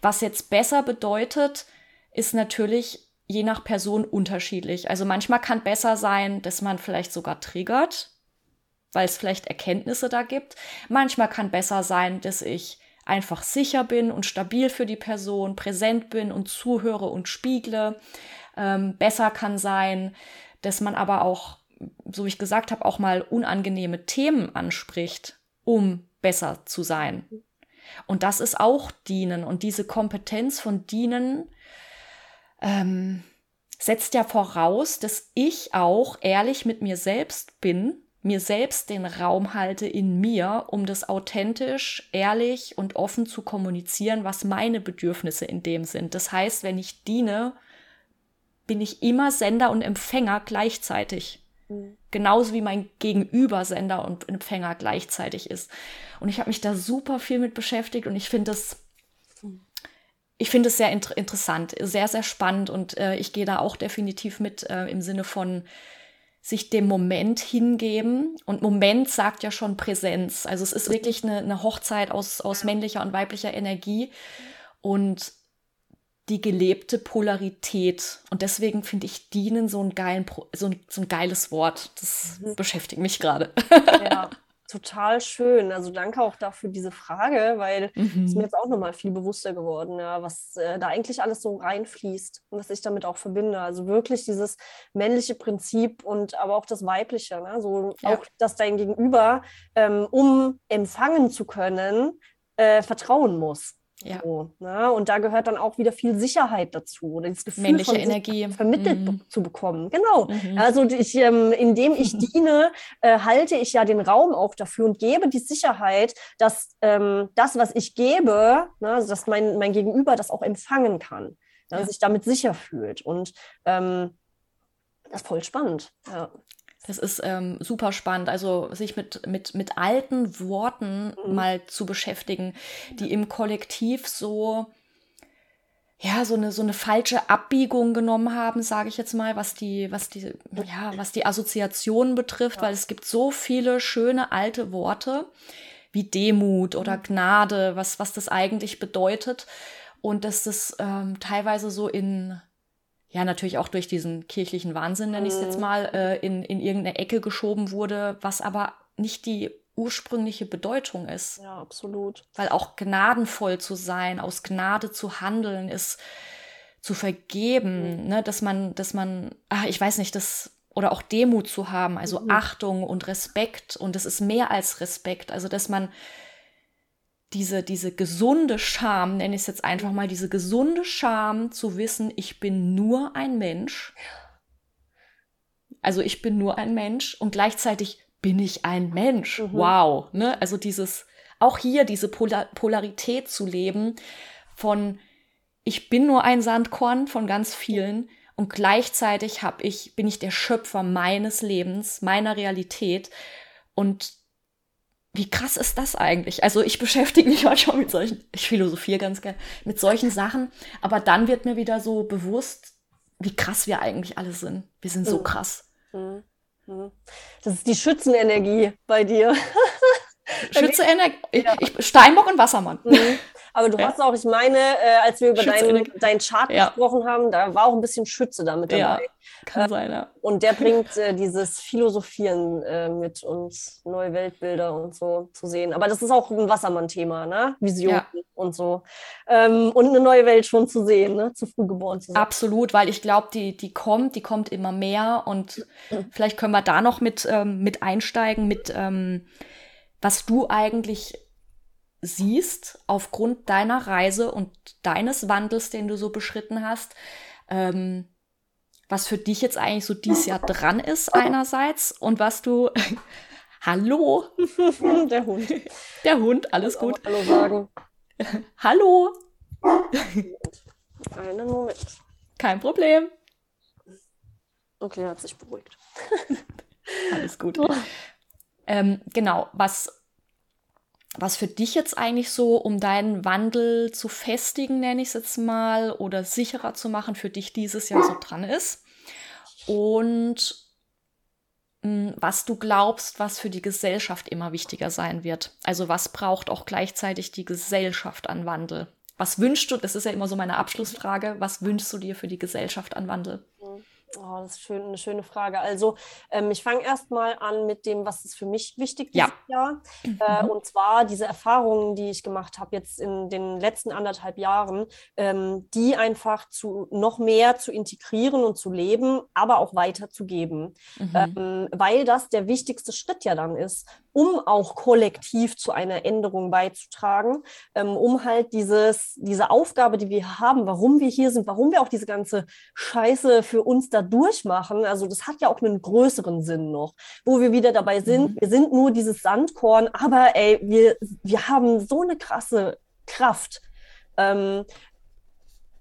Was jetzt besser bedeutet, ist natürlich je nach Person unterschiedlich. Also manchmal kann besser sein, dass man vielleicht sogar triggert, weil es vielleicht Erkenntnisse da gibt. Manchmal kann besser sein, dass ich einfach sicher bin und stabil für die Person, präsent bin und zuhöre und spiegle. Ähm, besser kann sein, dass man aber auch, so wie ich gesagt habe, auch mal unangenehme Themen anspricht, um besser zu sein. Und das ist auch Dienen. Und diese Kompetenz von Dienen ähm, setzt ja voraus, dass ich auch ehrlich mit mir selbst bin mir selbst den Raum halte in mir, um das authentisch, ehrlich und offen zu kommunizieren, was meine Bedürfnisse in dem sind. Das heißt, wenn ich diene, bin ich immer Sender und Empfänger gleichzeitig. Mhm. Genauso wie mein Gegenüber Sender und Empfänger gleichzeitig ist. Und ich habe mich da super viel mit beschäftigt und ich finde das ich finde es sehr inter interessant, sehr, sehr spannend und äh, ich gehe da auch definitiv mit äh, im Sinne von sich dem Moment hingeben. Und Moment sagt ja schon Präsenz. Also es ist wirklich eine, eine Hochzeit aus, aus männlicher und weiblicher Energie und die gelebte Polarität. Und deswegen finde ich Dienen so ein, geilen, so ein, so ein geiles Wort. Das mhm. beschäftigt mich gerade. Ja, total schön. Also danke auch dafür diese Frage, weil mhm. es mir jetzt auch nochmal viel bewusster geworden, ja, was äh, da eigentlich alles so reinfließt und was ich damit auch verbinde. Also wirklich dieses männliche Prinzip und aber auch das weibliche. Ne? So ja. auch, dass dein Gegenüber, ähm, um empfangen zu können, äh, vertrauen muss. Ja. So, ne? Und da gehört dann auch wieder viel Sicherheit dazu, oder das Gefühl Männliche Energie vermittelt mhm. zu bekommen. Genau. Mhm. Also ich, ähm, indem ich diene, äh, halte ich ja den Raum auch dafür und gebe die Sicherheit, dass ähm, das, was ich gebe, ne, also dass mein, mein Gegenüber das auch empfangen kann, ne, ja. sich damit sicher fühlt. Und ähm, das ist voll spannend. Ja. Das ist ähm, super spannend, also sich mit, mit, mit alten Worten mhm. mal zu beschäftigen, die im Kollektiv so, ja, so eine, so eine falsche Abbiegung genommen haben, sage ich jetzt mal, was die, was die, ja, was die Assoziationen betrifft, ja. weil es gibt so viele schöne alte Worte wie Demut oder mhm. Gnade, was, was das eigentlich bedeutet. Und dass das ähm, teilweise so in ja natürlich auch durch diesen kirchlichen Wahnsinn, nenne ich es jetzt mhm. mal, äh, in, in irgendeine Ecke geschoben wurde, was aber nicht die ursprüngliche Bedeutung ist. Ja, absolut. Weil auch gnadenvoll zu sein, aus Gnade zu handeln, ist zu vergeben, mhm. ne, dass man, dass man, ach, ich weiß nicht, das oder auch Demut zu haben, also mhm. Achtung und Respekt und es ist mehr als Respekt, also dass man diese, diese gesunde Scham, nenne ich es jetzt einfach mal, diese gesunde Scham zu wissen, ich bin nur ein Mensch. Also ich bin nur ein Mensch und gleichzeitig bin ich ein Mensch. Mhm. Wow. Ne? Also dieses, auch hier diese Polar Polarität zu leben von ich bin nur ein Sandkorn von ganz vielen und gleichzeitig hab ich, bin ich der Schöpfer meines Lebens, meiner Realität und wie krass ist das eigentlich? Also ich beschäftige mich manchmal mit solchen, ich philosophiere ganz gerne, mit solchen Sachen, aber dann wird mir wieder so bewusst, wie krass wir eigentlich alle sind. Wir sind so mhm. krass. Mhm. Mhm. Das ist die Schützenenergie bei dir. Schütze Energie. Ja. Steinbock und Wassermann. Mhm. Aber du Ja. hast auch, ich meine, äh, als wir über deinen, in deinen Chart Ja. gesprochen haben, da war auch ein bisschen Schütze damit dabei. Ja, kann sein, ja. Und der bringt äh, dieses Philosophieren äh, mit und neue Weltbilder und so zu sehen. Aber das ist auch ein Wassermann-Thema, ne? Vision Ja. und so. Ähm, und eine neue Welt schon zu sehen, ne? Zu früh geboren zu sein. Absolut, weil ich glaube, die, die kommt, die kommt immer mehr und vielleicht können wir da noch mit, ähm, mit einsteigen, mit ähm, was du eigentlich siehst aufgrund deiner Reise und deines Wandels, den du so beschritten hast, ähm, was für dich jetzt eigentlich so dieses Jahr dran ist einerseits und was du, hallo, Der Hund. der Hund, alles gut, Hallo sagen. hallo, Einen Moment. kein Problem, Okay, er hat sich beruhigt. Alles gut. Ähm, genau, was, was für dich jetzt eigentlich so, um deinen Wandel zu festigen, nenne ich es jetzt mal, oder sicherer zu machen, für dich dieses Jahr so dran ist. Und mh, was du glaubst, was für die Gesellschaft immer wichtiger sein wird. Also was braucht auch gleichzeitig die Gesellschaft an Wandel? Was wünschst du, das ist ja immer so meine Abschlussfrage, was wünschst du dir für die Gesellschaft an Wandel? Oh, das ist schön, eine schöne Frage. Also ähm, ich fange erstmal an mit dem, was ist für mich wichtig Ja. dieses Jahr. Äh, Mhm. und zwar diese Erfahrungen, die ich gemacht habe jetzt in den letzten anderthalb Jahren, ähm, die einfach zu noch mehr zu integrieren und zu leben, aber auch weiterzugeben. Mhm. Ähm, weil das der wichtigste Schritt ja dann ist, um auch kollektiv zu einer Änderung beizutragen, ähm, um halt dieses, diese Aufgabe, die wir haben, warum wir hier sind, warum wir auch diese ganze Scheiße für uns da durchmachen. Also das hat ja auch einen größeren Sinn noch, wo wir wieder dabei sind. Mhm. Wir sind nur dieses Sandkorn, aber ey, wir, wir haben so eine krasse Kraft. Ähm,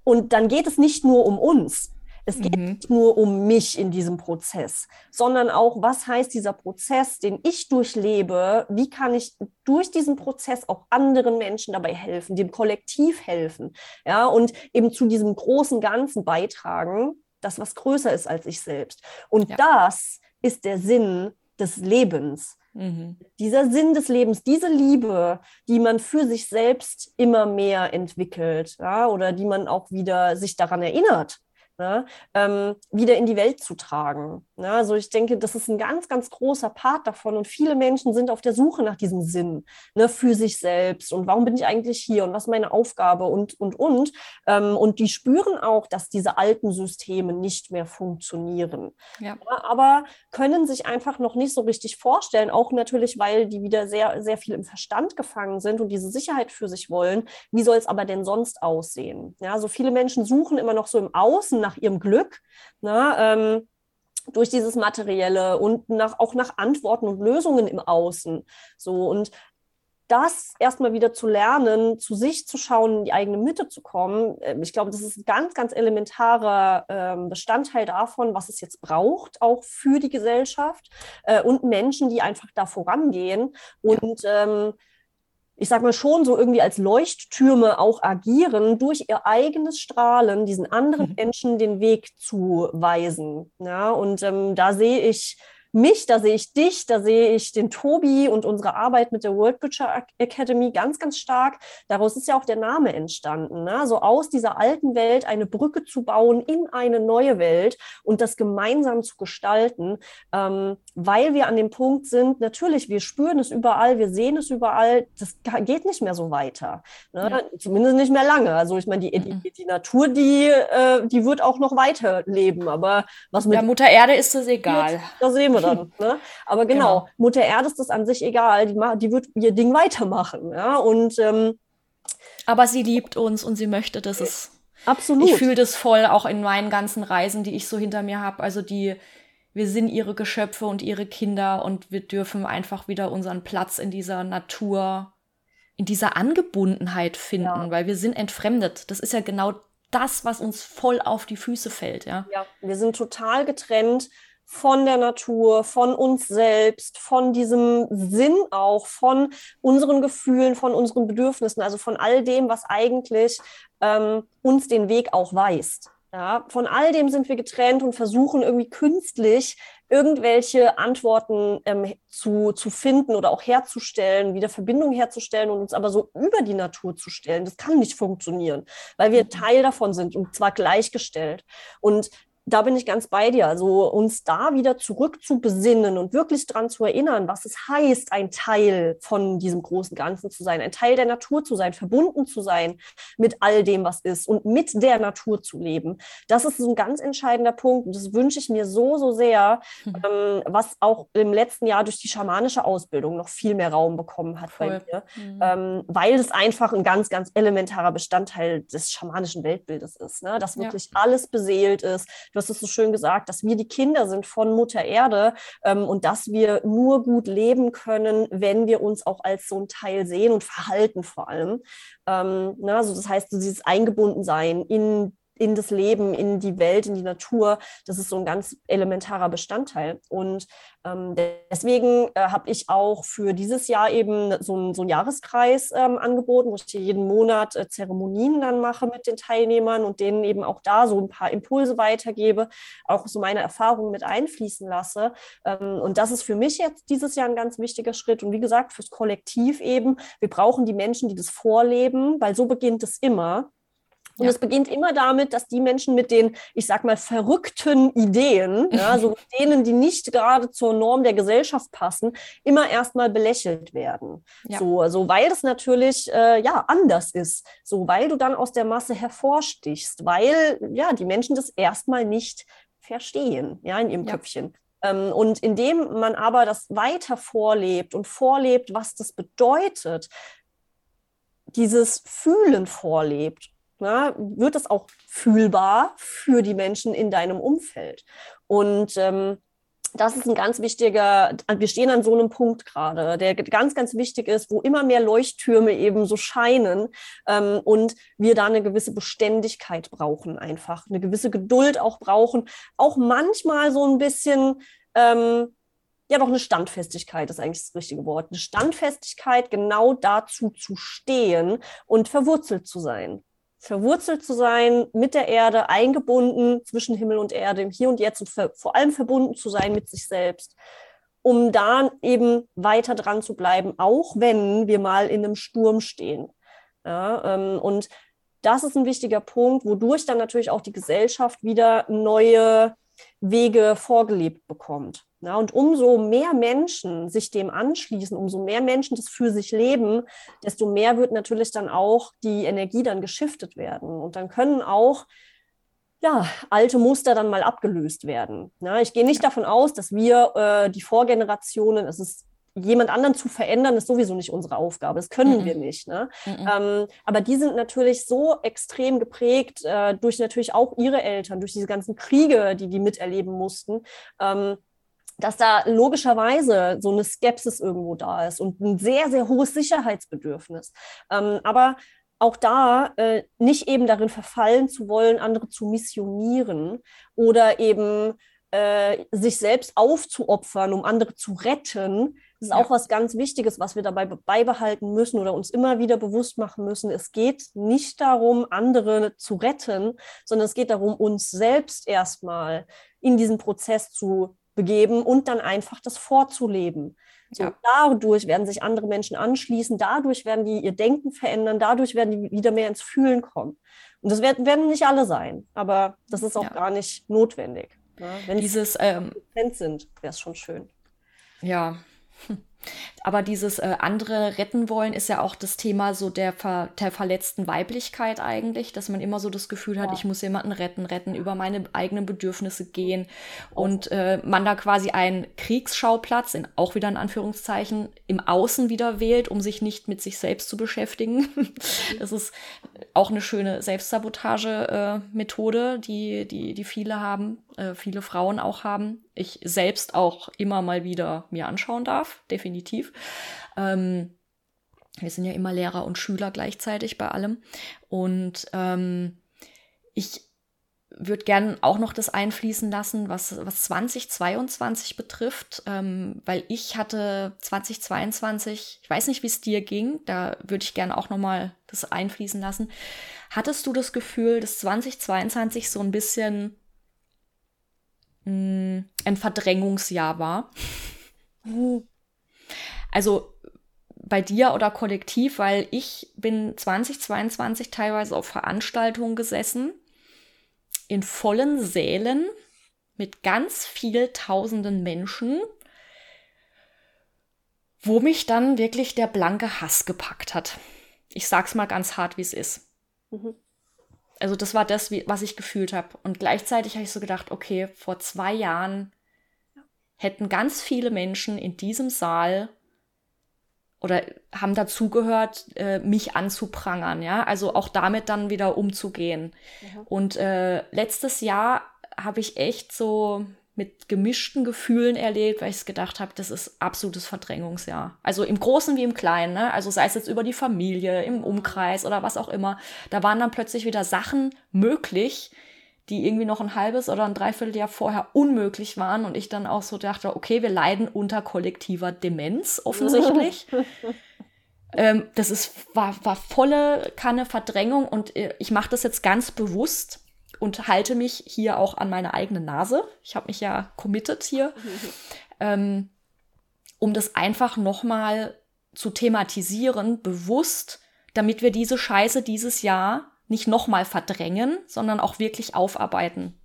und dann geht es nicht nur um uns. Es geht Mhm. nicht nur um mich in diesem Prozess, sondern auch, was heißt dieser Prozess, den ich durchlebe? Wie kann ich durch diesen Prozess auch anderen Menschen dabei helfen, dem Kollektiv helfen? Ja, und eben zu diesem großen Ganzen beitragen, das was größer ist als ich selbst. Und Ja. das ist der Sinn des Lebens Mhm. dieser Sinn des Lebens, diese Liebe, die man für sich selbst immer mehr entwickelt, ja, oder die man auch wieder sich daran erinnert, ne, ähm, wieder in die Welt zu tragen. Ja, also ich denke, das ist ein ganz, ganz großer Part davon und viele Menschen sind auf der Suche nach diesem Sinn ne, für sich selbst und warum bin ich eigentlich hier und was ist meine Aufgabe und, und, und. Ähm, und die spüren auch, dass diese alten Systeme nicht mehr funktionieren. Ja. Ja, aber können sich einfach noch nicht so richtig vorstellen, auch natürlich, weil die wieder sehr, sehr viel im Verstand gefangen sind und diese Sicherheit für sich wollen. Wie soll es aber denn sonst aussehen? Ja, so viele Menschen suchen immer noch so im Außen nach ihrem Glück, ne, ähm, durch dieses Materielle und nach, auch nach Antworten und Lösungen im Außen. So und das erstmal wieder zu lernen, zu sich zu schauen, in die eigene Mitte zu kommen, äh, ich glaube, das ist ein ganz, ganz elementarer ähm, Bestandteil davon, was es jetzt braucht, auch für die Gesellschaft äh, und Menschen, die einfach da vorangehen und ähm, ich sag mal schon so irgendwie als Leuchttürme auch agieren, durch ihr eigenes Strahlen diesen anderen Mhm. Menschen den Weg zu weisen. Ja, und ähm, da sehe ich mich, da sehe ich dich, da sehe ich den Tobi und unsere Arbeit mit der World Butcher Ac- Academy ganz, ganz stark. Daraus ist ja auch der Name entstanden. Ne? So aus dieser alten Welt eine Brücke zu bauen in eine neue Welt und das gemeinsam zu gestalten, ähm, weil wir an dem Punkt sind, natürlich, wir spüren es überall, wir sehen es überall, das geht nicht mehr so weiter. Ne? Ja. Zumindest nicht mehr lange. Also ich meine, die, Mhm. die, die Natur, die, äh, die wird auch noch weiterleben, aber was mit Ja, Mutter Erde ist es egal. da sehen wir dann. Ne? Aber genau, Genau. Mutter Erde ist das an sich egal. Die, die wird ihr Ding weitermachen. Ja? Und ähm, Aber sie liebt uns und sie möchte, dass es. absolut. Ich fühle das voll auch in meinen ganzen Reisen, die ich so hinter mir habe. Also die, wir sind ihre Geschöpfe und ihre Kinder und wir dürfen einfach wieder unseren Platz in dieser Natur, in dieser Angebundenheit finden, Ja. weil wir sind entfremdet. Das ist ja genau das, was uns voll auf die Füße fällt, ja. Ja, wir sind total getrennt von der Natur, von uns selbst, von diesem Sinn auch, von unseren Gefühlen, von unseren Bedürfnissen, also von all dem, was eigentlich ähm, uns den Weg auch weist. Ja, von all dem sind wir getrennt und versuchen irgendwie künstlich irgendwelche Antworten ähm, zu, zu finden oder auch herzustellen, wieder Verbindungen herzustellen und uns aber so über die Natur zu stellen. Das kann nicht funktionieren, weil wir mhm. Teil davon sind und zwar gleichgestellt. Und da bin ich ganz bei dir. Also uns da wieder zurück zu besinnen und wirklich daran zu erinnern, was es heißt, ein Teil von diesem großen Ganzen zu sein, ein Teil der Natur zu sein, verbunden zu sein mit all dem, was ist und mit der Natur zu leben. Das ist so ein ganz entscheidender Punkt und das wünsche ich mir so, so sehr, mhm. ähm, was auch im letzten Jahr durch die schamanische Ausbildung noch viel mehr Raum bekommen hat Voll. bei mir, mhm. ähm, weil es einfach ein ganz, ganz elementarer Bestandteil des schamanischen Weltbildes ist, ne? dass wirklich ja. alles beseelt ist, du hast es so schön gesagt, dass wir die Kinder sind von Mutter Erde ähm, und dass wir nur gut leben können, wenn wir uns auch als so ein Teil sehen und verhalten vor allem. Ähm, na, also das heißt, dieses Eingebundensein in in das Leben, in die Welt, in die Natur. Das ist so ein ganz elementarer Bestandteil. Und ähm, deswegen äh, habe ich auch für dieses Jahr eben so, ein, so einen Jahreskreis ähm, angeboten, wo ich jeden Monat äh, Zeremonien dann mache mit den Teilnehmern und denen eben auch da so ein paar Impulse weitergebe, auch so meine Erfahrungen mit einfließen lasse. Ähm, und das ist für mich jetzt dieses Jahr ein ganz wichtiger Schritt. Und wie gesagt, fürs Kollektiv eben, wir brauchen die Menschen, die das vorleben, weil so beginnt es immer und es beginnt immer damit, dass die Menschen mit den, ich sag mal, verrückten Ideen, ja, so denen, die nicht gerade zur Norm der Gesellschaft passen, immer erstmal belächelt werden. Ja. So, also weil das natürlich äh, ja anders ist. So, weil du dann aus der Masse hervorstichst, weil ja die Menschen das erstmal nicht verstehen, ja, in ihrem ja. Köpfchen. Ähm, und indem man aber das weiter vorlebt und vorlebt, was das bedeutet, dieses Fühlen vorlebt na, wird es auch fühlbar für die Menschen in deinem Umfeld. Und ähm, das ist ein ganz wichtiger, wir stehen an so einem Punkt gerade, der ganz, ganz wichtig ist, wo immer mehr Leuchttürme eben so scheinen ähm, und wir da eine gewisse Beständigkeit brauchen einfach, eine gewisse Geduld auch brauchen, auch manchmal so ein bisschen, ähm, ja doch eine Standfestigkeit ist eigentlich das richtige Wort, eine Standfestigkeit, genau dazu zu stehen und verwurzelt zu sein verwurzelt zu sein mit der Erde, eingebunden zwischen Himmel und Erde, im Hier und Jetzt und vor allem verbunden zu sein mit sich selbst, um da eben weiter dran zu bleiben, auch wenn wir mal in einem Sturm stehen. Ja, ähm, und das ist ein wichtiger Punkt, wodurch dann natürlich auch die Gesellschaft wieder neue Wege vorgelebt bekommt. Ja, und umso mehr Menschen sich dem anschließen, umso mehr Menschen das für sich leben, desto mehr wird natürlich dann auch die Energie dann geschiftet werden. Und dann können auch ja, alte Muster dann mal abgelöst werden. Ja, ich gehe nicht davon aus, dass wir äh, die Vorgenerationen, es ist jemand anderen zu verändern, ist sowieso nicht unsere Aufgabe. Das können mm wir nicht. Ne? Mm ähm, aber die sind natürlich so extrem geprägt äh, durch natürlich auch ihre Eltern, durch diese ganzen Kriege, die die miterleben mussten. Ähm, dass da logischerweise so eine Skepsis irgendwo da ist und ein sehr, sehr hohes Sicherheitsbedürfnis. Ähm, aber auch da äh, nicht eben darin verfallen zu wollen, andere zu missionieren oder eben äh, sich selbst aufzuopfern, um andere zu retten. Das ist ja. auch was ganz Wichtiges, was wir dabei beibehalten müssen oder uns immer wieder bewusst machen müssen. Es geht nicht darum, andere zu retten, sondern es geht darum, uns selbst erstmal in diesen Prozess zu begeben und dann einfach das vorzuleben. So, ja. Dadurch werden sich andere Menschen anschließen, dadurch werden die ihr Denken verändern, dadurch werden die wieder mehr ins Fühlen kommen. Und das werden, werden nicht alle sein, aber das ist auch ja. gar nicht notwendig. Ne? Wenn Dieses ähm, sind, wäre es schon schön. Ja, aber dieses äh, andere retten wollen ist ja auch das Thema so der, ver der verletzten Weiblichkeit eigentlich, dass man immer so das Gefühl hat, ja. ich muss jemanden retten, retten, über meine eigenen Bedürfnisse gehen und äh, man da quasi einen Kriegsschauplatz, in, auch wieder in Anführungszeichen, im Außen wieder wählt, um sich nicht mit sich selbst zu beschäftigen. das ist auch eine schöne Selbstsabotage-Methode, äh, die, die, die viele haben, äh, viele Frauen auch haben. Ich selbst auch immer mal wieder mir anschauen darf, definitiv. Ähm, wir sind ja immer Lehrer und Schüler gleichzeitig bei allem. Und ähm, ich würde gerne auch noch das einfließen lassen, was, was 2022 betrifft, ähm, weil ich hatte 2022, ich weiß nicht, wie es dir ging, da würde ich gerne auch noch mal das einfließen lassen. Hattest du das Gefühl, dass 2022 so ein bisschen mh, mm, ein Verdrängungsjahr war? Also bei dir oder kollektiv, weil ich bin 2022 teilweise auf Veranstaltungen gesessen in vollen Sälen mit ganz viel tausenden Menschen, wo mich dann wirklich der blanke Hass gepackt hat. Ich sag's mal ganz hart, wie es ist. Mhm. Also das war das, was ich gefühlt habe. Und gleichzeitig habe ich so gedacht, okay, vor zwei Jahren hätten ganz viele Menschen in diesem Saal oder haben dazugehört, äh, mich anzuprangern, ja, also auch damit dann wieder umzugehen. Mhm. Und äh, letztes Jahr habe ich echt so mit gemischten Gefühlen erlebt, weil ich es gedacht habe, das ist absolutes Verdrängungsjahr. Also im Großen wie im Kleinen, ne? also sei es jetzt über die Familie, im Umkreis oder was auch immer. Da waren dann plötzlich wieder Sachen möglich, die irgendwie noch ein halbes oder ein Dreivierteljahr vorher unmöglich waren und ich dann auch so dachte, okay, wir leiden unter kollektiver Demenz offensichtlich. ähm, das ist, war, war volle Kanne Verdrängung und äh, ich mache das jetzt ganz bewusst und halte mich hier auch an meine eigene Nase. Ich habe mich ja committed hier, ähm, um das einfach nochmal zu thematisieren, bewusst, damit wir diese Scheiße dieses Jahr nicht nochmal verdrängen, sondern auch wirklich aufarbeiten.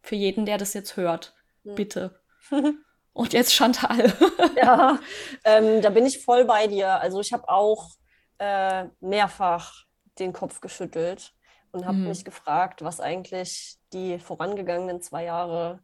Für jeden, der das jetzt hört. Ja. Bitte. Und jetzt Chantal. ja, ähm, da bin ich voll bei dir. Also ich habe auch äh, mehrfach den Kopf geschüttelt und habe mhm. mich gefragt, was eigentlich die vorangegangenen zwei Jahre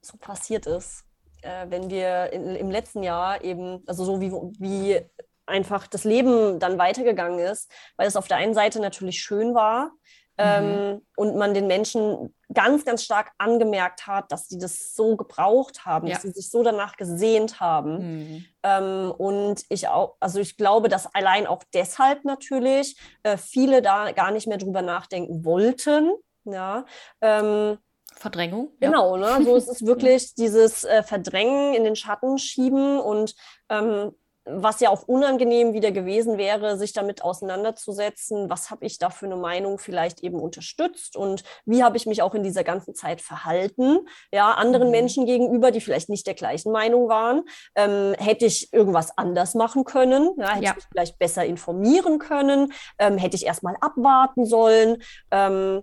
so passiert ist. Äh, wenn wir in, im letzten Jahr eben, also so wie, wie einfach das Leben dann weitergegangen ist, weil es auf der einen Seite natürlich schön war ähm, mhm. und man den Menschen ganz, ganz stark angemerkt hat, dass sie das so gebraucht haben, ja. dass sie sich so danach gesehnt haben. Mhm. Ähm, und ich auch, also ich glaube, dass allein auch deshalb natürlich äh, viele da gar nicht mehr drüber nachdenken wollten. Ja. Ähm, Verdrängung. Genau, ne? so ist es wirklich dieses äh, Verdrängen in den Schatten schieben und ähm, was ja auch unangenehm wieder gewesen wäre, sich damit auseinanderzusetzen, was habe ich da für eine Meinung vielleicht eben unterstützt? Und wie habe ich mich auch in dieser ganzen Zeit verhalten, ja, anderen mhm. Menschen gegenüber, die vielleicht nicht der gleichen Meinung waren, ähm, hätte ich irgendwas anders machen können, ja, hätte ja. ich mich vielleicht besser informieren können, ähm, hätte ich erstmal abwarten sollen, ähm,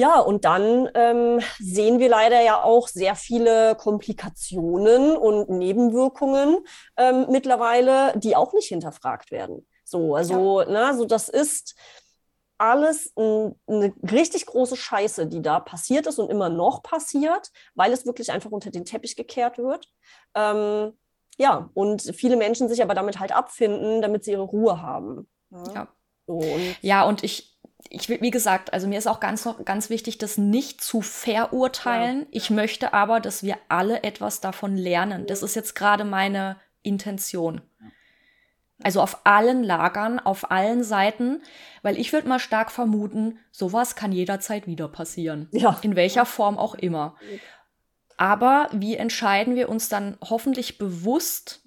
ja, und dann ähm, sehen wir leider ja auch sehr viele Komplikationen und Nebenwirkungen ähm, mittlerweile, die auch nicht hinterfragt werden. So, also, ja. ne, so das ist alles ein, eine richtig große Scheiße, die da passiert ist und immer noch passiert, weil es wirklich einfach unter den Teppich gekehrt wird. Ähm, ja, und viele Menschen sich aber damit halt abfinden, damit sie ihre Ruhe haben. Ja, ja. So, und, ja, und ich, ich wie gesagt, also mir ist auch ganz ganz wichtig, das nicht zu verurteilen. Ja. Ich möchte aber, dass wir alle etwas davon lernen. Das ist jetzt gerade meine Intention. Also auf allen Lagern, auf allen Seiten, weil ich würde mal stark vermuten, sowas kann jederzeit wieder passieren. Ja. In welcher Form auch immer. Aber wie entscheiden wir uns dann hoffentlich bewusst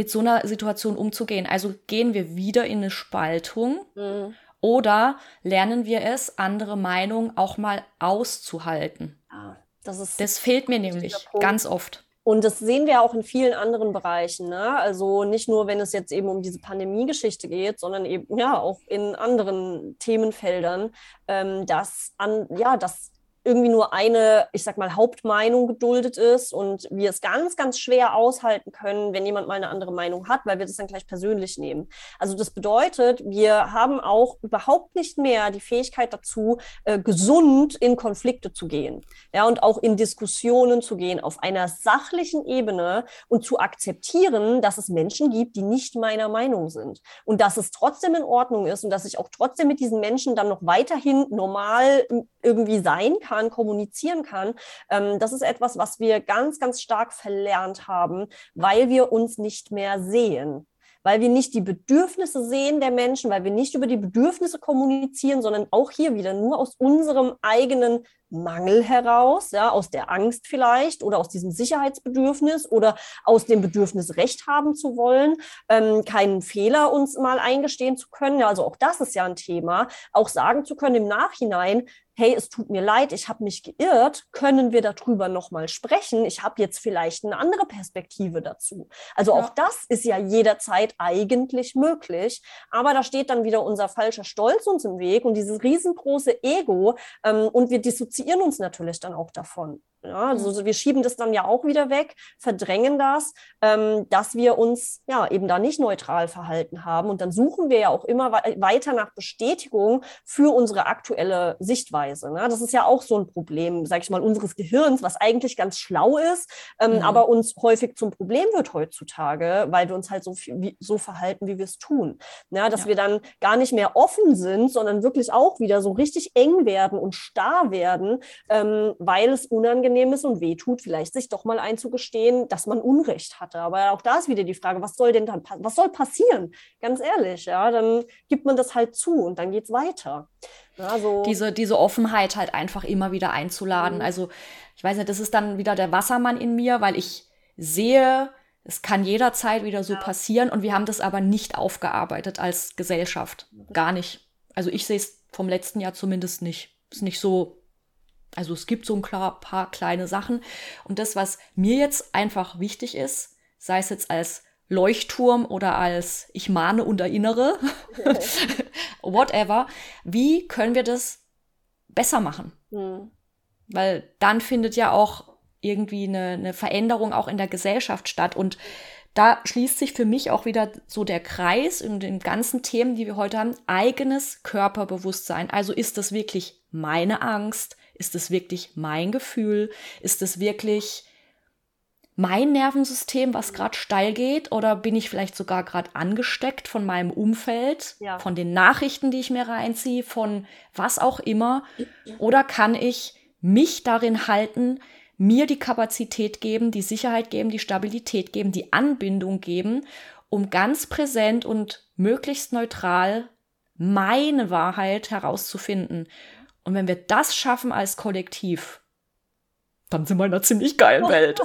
mit so einer Situation umzugehen. Also gehen wir wieder in eine Spaltung mhm. oder lernen wir es, andere Meinungen auch mal auszuhalten. Ja, das, ist das fehlt mir nämlich ganz oft. Und das sehen wir auch in vielen anderen Bereichen. Ne? Also nicht nur, wenn es jetzt eben um diese Pandemie-Geschichte geht, sondern eben ja auch in anderen Themenfeldern, ähm, dass an, ja, dass irgendwie nur eine, ich sag mal, Hauptmeinung geduldet ist und wir es ganz, ganz schwer aushalten können, wenn jemand mal eine andere Meinung hat, weil wir das dann gleich persönlich nehmen. Also das bedeutet, wir haben auch überhaupt nicht mehr die Fähigkeit dazu, äh, gesund in Konflikte zu gehen. Ja, und auch in Diskussionen zu gehen auf einer sachlichen Ebene und zu akzeptieren, dass es Menschen gibt, die nicht meiner Meinung sind. Und dass es trotzdem in Ordnung ist und dass ich auch trotzdem mit diesen Menschen dann noch weiterhin normal irgendwie sein kann kann, kommunizieren kann. Ähm, das ist etwas, was wir ganz, ganz stark verlernt haben, weil wir uns nicht mehr sehen weil wir nicht die Bedürfnisse sehen der Menschen, weil wir nicht über die Bedürfnisse kommunizieren, sondern auch hier wieder nur aus unserem eigenen Mangel heraus, ja, aus der Angst vielleicht oder aus diesem Sicherheitsbedürfnis oder aus dem Bedürfnis, Recht haben zu wollen, ähm, keinen Fehler uns mal eingestehen zu können. Ja, also auch das ist ja ein Thema, auch sagen zu können im Nachhinein, hey, es tut mir leid, ich habe mich geirrt, können wir darüber nochmal sprechen? Ich habe jetzt vielleicht eine andere Perspektive dazu. Also ja. auch das ist ja jederzeit eigentlich möglich, aber da steht dann wieder unser falscher Stolz uns im Weg und dieses riesengroße Ego ähm, und wir dissoziieren uns natürlich dann auch davon. Ja, also mhm. wir schieben das dann ja auch wieder weg, verdrängen das, ähm, dass wir uns ja eben da nicht neutral verhalten haben. Und dann suchen wir ja auch immer weiter nach Bestätigung für unsere aktuelle Sichtweise. Ne? Das ist ja auch so ein Problem, sag ich mal, unseres Gehirns, was eigentlich ganz schlau ist, ähm, mhm. aber uns häufig zum Problem wird heutzutage, weil wir uns halt so, wie, so verhalten, wie wir es tun. Ja, dass ja. wir dann gar nicht mehr offen sind, sondern wirklich auch wieder so richtig eng werden und starr werden, ähm, weil es unangenehm unangenehm ist und wehtut, vielleicht sich doch mal einzugestehen, dass man Unrecht hatte. Aber auch da ist wieder die Frage, was soll denn dann, was soll passieren? Ganz ehrlich, ja, dann gibt man das halt zu und dann geht es weiter. Also, diese, diese Offenheit halt einfach immer wieder einzuladen. Mhm. Also, ich weiß nicht, das ist dann wieder der Wassermann in mir, weil ich sehe, es kann jederzeit wieder so ja. passieren und wir haben das aber nicht aufgearbeitet als Gesellschaft. Gar nicht. Also ich sehe es vom letzten Jahr zumindest nicht. Ist nicht so also es gibt so ein paar kleine Sachen. Und das, was mir jetzt einfach wichtig ist, sei es jetzt als Leuchtturm oder als ich mahne und erinnere, whatever, wie können wir das besser machen? Mhm. Weil dann findet ja auch irgendwie eine, eine Veränderung auch in der Gesellschaft statt. Und da schließt sich für mich auch wieder so der Kreis in den ganzen Themen, die wir heute haben, eigenes Körperbewusstsein. Also ist das wirklich meine Angst? Ist es wirklich mein Gefühl? Ist es wirklich mein Nervensystem, was gerade steil geht? Oder bin ich vielleicht sogar gerade angesteckt von meinem Umfeld, ja. von den Nachrichten, die ich mir reinziehe, von was auch immer? Oder kann ich mich darin halten, mir die Kapazität geben, die Sicherheit geben, die Stabilität geben, die Anbindung geben, um ganz präsent und möglichst neutral meine Wahrheit herauszufinden. Und wenn wir das schaffen als Kollektiv, dann sind wir in einer ziemlich geilen Welt.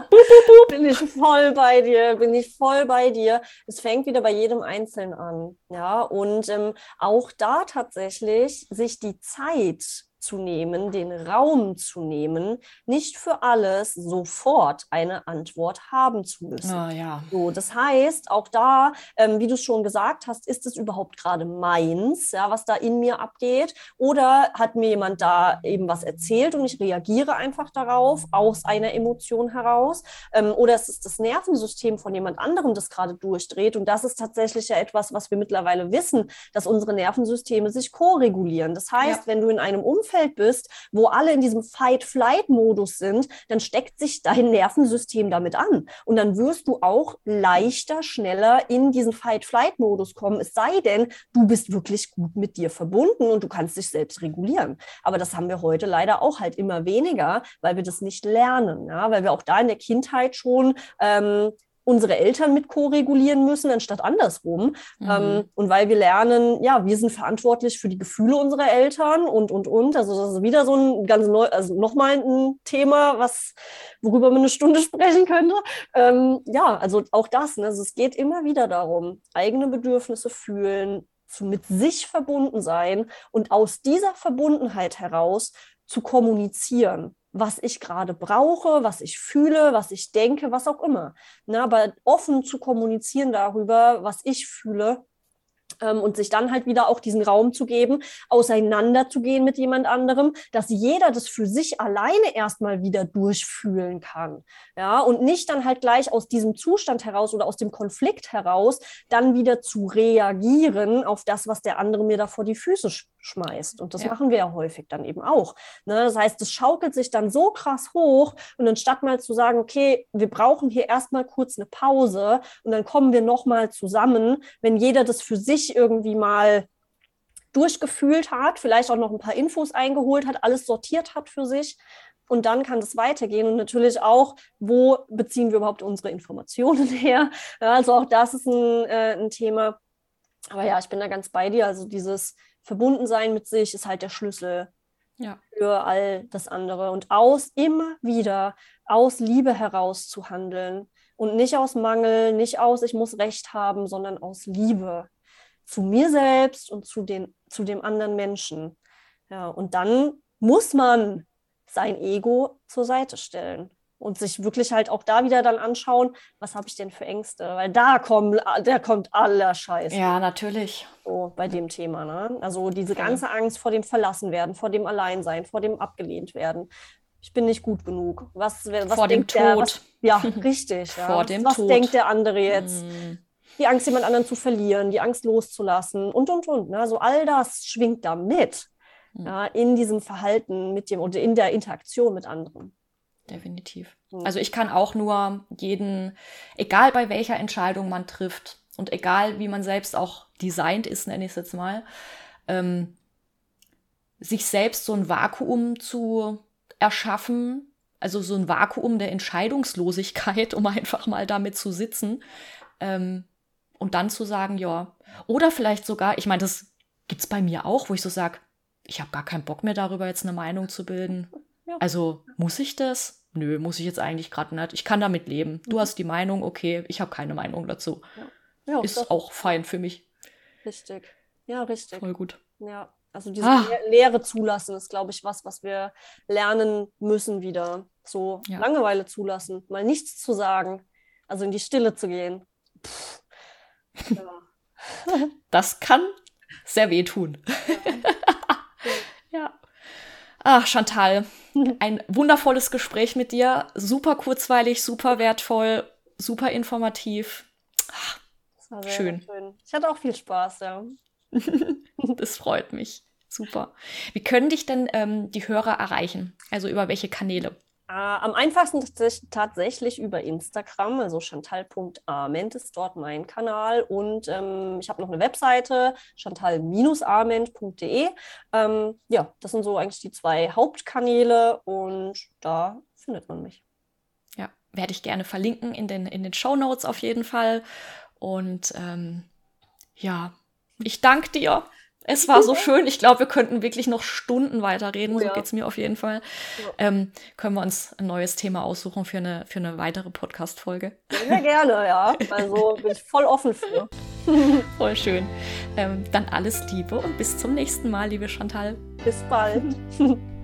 bin ich voll bei dir, bin ich voll bei dir. Es fängt wieder bei jedem Einzelnen an. Ja, und ähm, auch da tatsächlich sich die Zeit zu nehmen, den Raum zu nehmen, nicht für alles sofort eine Antwort haben zu müssen. Oh, ja. So, das heißt, auch da, ähm, wie du es schon gesagt hast, ist es überhaupt gerade meins, ja, was da in mir abgeht? Oder hat mir jemand da eben was erzählt und ich reagiere einfach darauf aus einer Emotion heraus? Ähm, oder ist es das Nervensystem von jemand anderem, das gerade durchdreht? Und das ist tatsächlich ja etwas, was wir mittlerweile wissen, dass unsere Nervensysteme sich ko-regulieren. Das heißt, ja. wenn du in einem Umfeld Umfeld bist, wo alle in diesem Fight-Flight-Modus sind, dann steckt sich dein Nervensystem damit an. Und dann wirst du auch leichter, schneller in diesen Fight-Flight-Modus kommen. Es sei denn, du bist wirklich gut mit dir verbunden und du kannst dich selbst regulieren. Aber das haben wir heute leider auch halt immer weniger, weil wir das nicht lernen. Ja? Weil wir auch da in der Kindheit schon ähm, unsere Eltern mit ko-regulieren müssen, anstatt andersrum. Mhm. Ähm, und weil wir lernen, ja, wir sind verantwortlich für die Gefühle unserer Eltern und, und, und. Also das ist wieder so ein ganz neu, also nochmal ein Thema, was, worüber man eine Stunde sprechen könnte. Ähm, ja, also auch das, ne? also es geht immer wieder darum, eigene Bedürfnisse fühlen, zu mit sich verbunden sein und aus dieser Verbundenheit heraus zu kommunizieren was ich gerade brauche, was ich fühle, was ich denke, was auch immer. Na, aber offen zu kommunizieren darüber, was ich fühle, ähm, und sich dann halt wieder auch diesen Raum zu geben, auseinanderzugehen mit jemand anderem, dass jeder das für sich alleine erstmal wieder durchfühlen kann. Ja, und nicht dann halt gleich aus diesem Zustand heraus oder aus dem Konflikt heraus dann wieder zu reagieren auf das, was der andere mir da vor die Füße schmeißt. Und das ja. machen wir ja häufig dann eben auch. Ne? Das heißt, es schaukelt sich dann so krass hoch und anstatt mal zu sagen, okay, wir brauchen hier erstmal kurz eine Pause und dann kommen wir nochmal zusammen, wenn jeder das für sich irgendwie mal durchgefühlt hat, vielleicht auch noch ein paar Infos eingeholt hat, alles sortiert hat für sich, und dann kann das weitergehen und natürlich auch, wo beziehen wir überhaupt unsere Informationen her? Also auch das ist ein, äh, ein Thema. Aber ja, ich bin da ganz bei dir. Also dieses Verbundensein mit sich ist halt der Schlüssel ja. für all das andere. Und aus immer wieder aus Liebe heraus zu handeln und nicht aus Mangel, nicht aus, ich muss Recht haben, sondern aus Liebe zu mir selbst und zu, den, zu dem anderen Menschen. Ja, und dann muss man sein Ego zur Seite stellen und sich wirklich halt auch da wieder dann anschauen, was habe ich denn für Ängste? Weil da kommen, der kommt aller Scheiß. Ja, natürlich. So bei dem Thema. Ne? Also diese ganze Angst vor dem Verlassenwerden, vor dem Alleinsein, vor dem abgelehnt werden. Ich bin nicht gut genug. Was, was vor dem Tod. Der, was, ja, richtig. Ja. Vor dem was Tod. denkt der andere jetzt? Mm. Die Angst, jemand anderen zu verlieren, die Angst loszulassen und, und, und. Ne? Also all das schwingt da mit. Mm. Ja, in diesem Verhalten mit dem oder in der Interaktion mit anderen. Definitiv. Mm. Also ich kann auch nur jeden, egal bei welcher Entscheidung man trifft und egal wie man selbst auch designt ist, nenne ich es jetzt mal, ähm, sich selbst so ein Vakuum zu erschaffen, also so ein Vakuum der Entscheidungslosigkeit, um einfach mal damit zu sitzen ähm, und dann zu sagen, ja, oder vielleicht sogar, ich meine, das gibt es bei mir auch, wo ich so sage, ich habe gar keinen Bock mehr darüber, jetzt eine Meinung zu bilden. Ja. Also muss ich das? Nö, muss ich jetzt eigentlich gerade nicht. Ich kann damit leben. Du mhm. hast die Meinung, okay, ich habe keine Meinung dazu. Ja. Ist auch fein für mich. Richtig. Ja, richtig. Voll gut. Ja, also diese ah. Lehre zulassen ist, glaube ich, was, was wir lernen müssen wieder. So ja. Langeweile zulassen, mal nichts zu sagen, also in die Stille zu gehen. Ja. Das kann sehr wehtun. Ja. ja. Ach, Chantal, ein wundervolles Gespräch mit dir. Super kurzweilig, super wertvoll, super informativ. Ach, schön. schön. Ich hatte auch viel Spaß, ja. das freut mich. Super. Wie können dich denn ähm, die Hörer erreichen? Also über welche Kanäle? Äh, am einfachsten tatsächlich über Instagram, also chantal.arment ist dort mein Kanal und ähm, ich habe noch eine Webseite, chantal-arment.de. Ähm, ja, das sind so eigentlich die zwei Hauptkanäle und da findet man mich. Ja, werde ich gerne verlinken in den, in den Show Notes auf jeden Fall. Und ähm, ja, ich danke dir. Es war so schön. Ich glaube, wir könnten wirklich noch Stunden weiterreden. Oh, so ja. geht es mir auf jeden Fall. Ja. Ähm, können wir uns ein neues Thema aussuchen für eine, für eine weitere Podcast-Folge? Sehr gerne, ja. Also bin ich voll offen für. voll schön. Ähm, dann alles Liebe und bis zum nächsten Mal, liebe Chantal. Bis bald.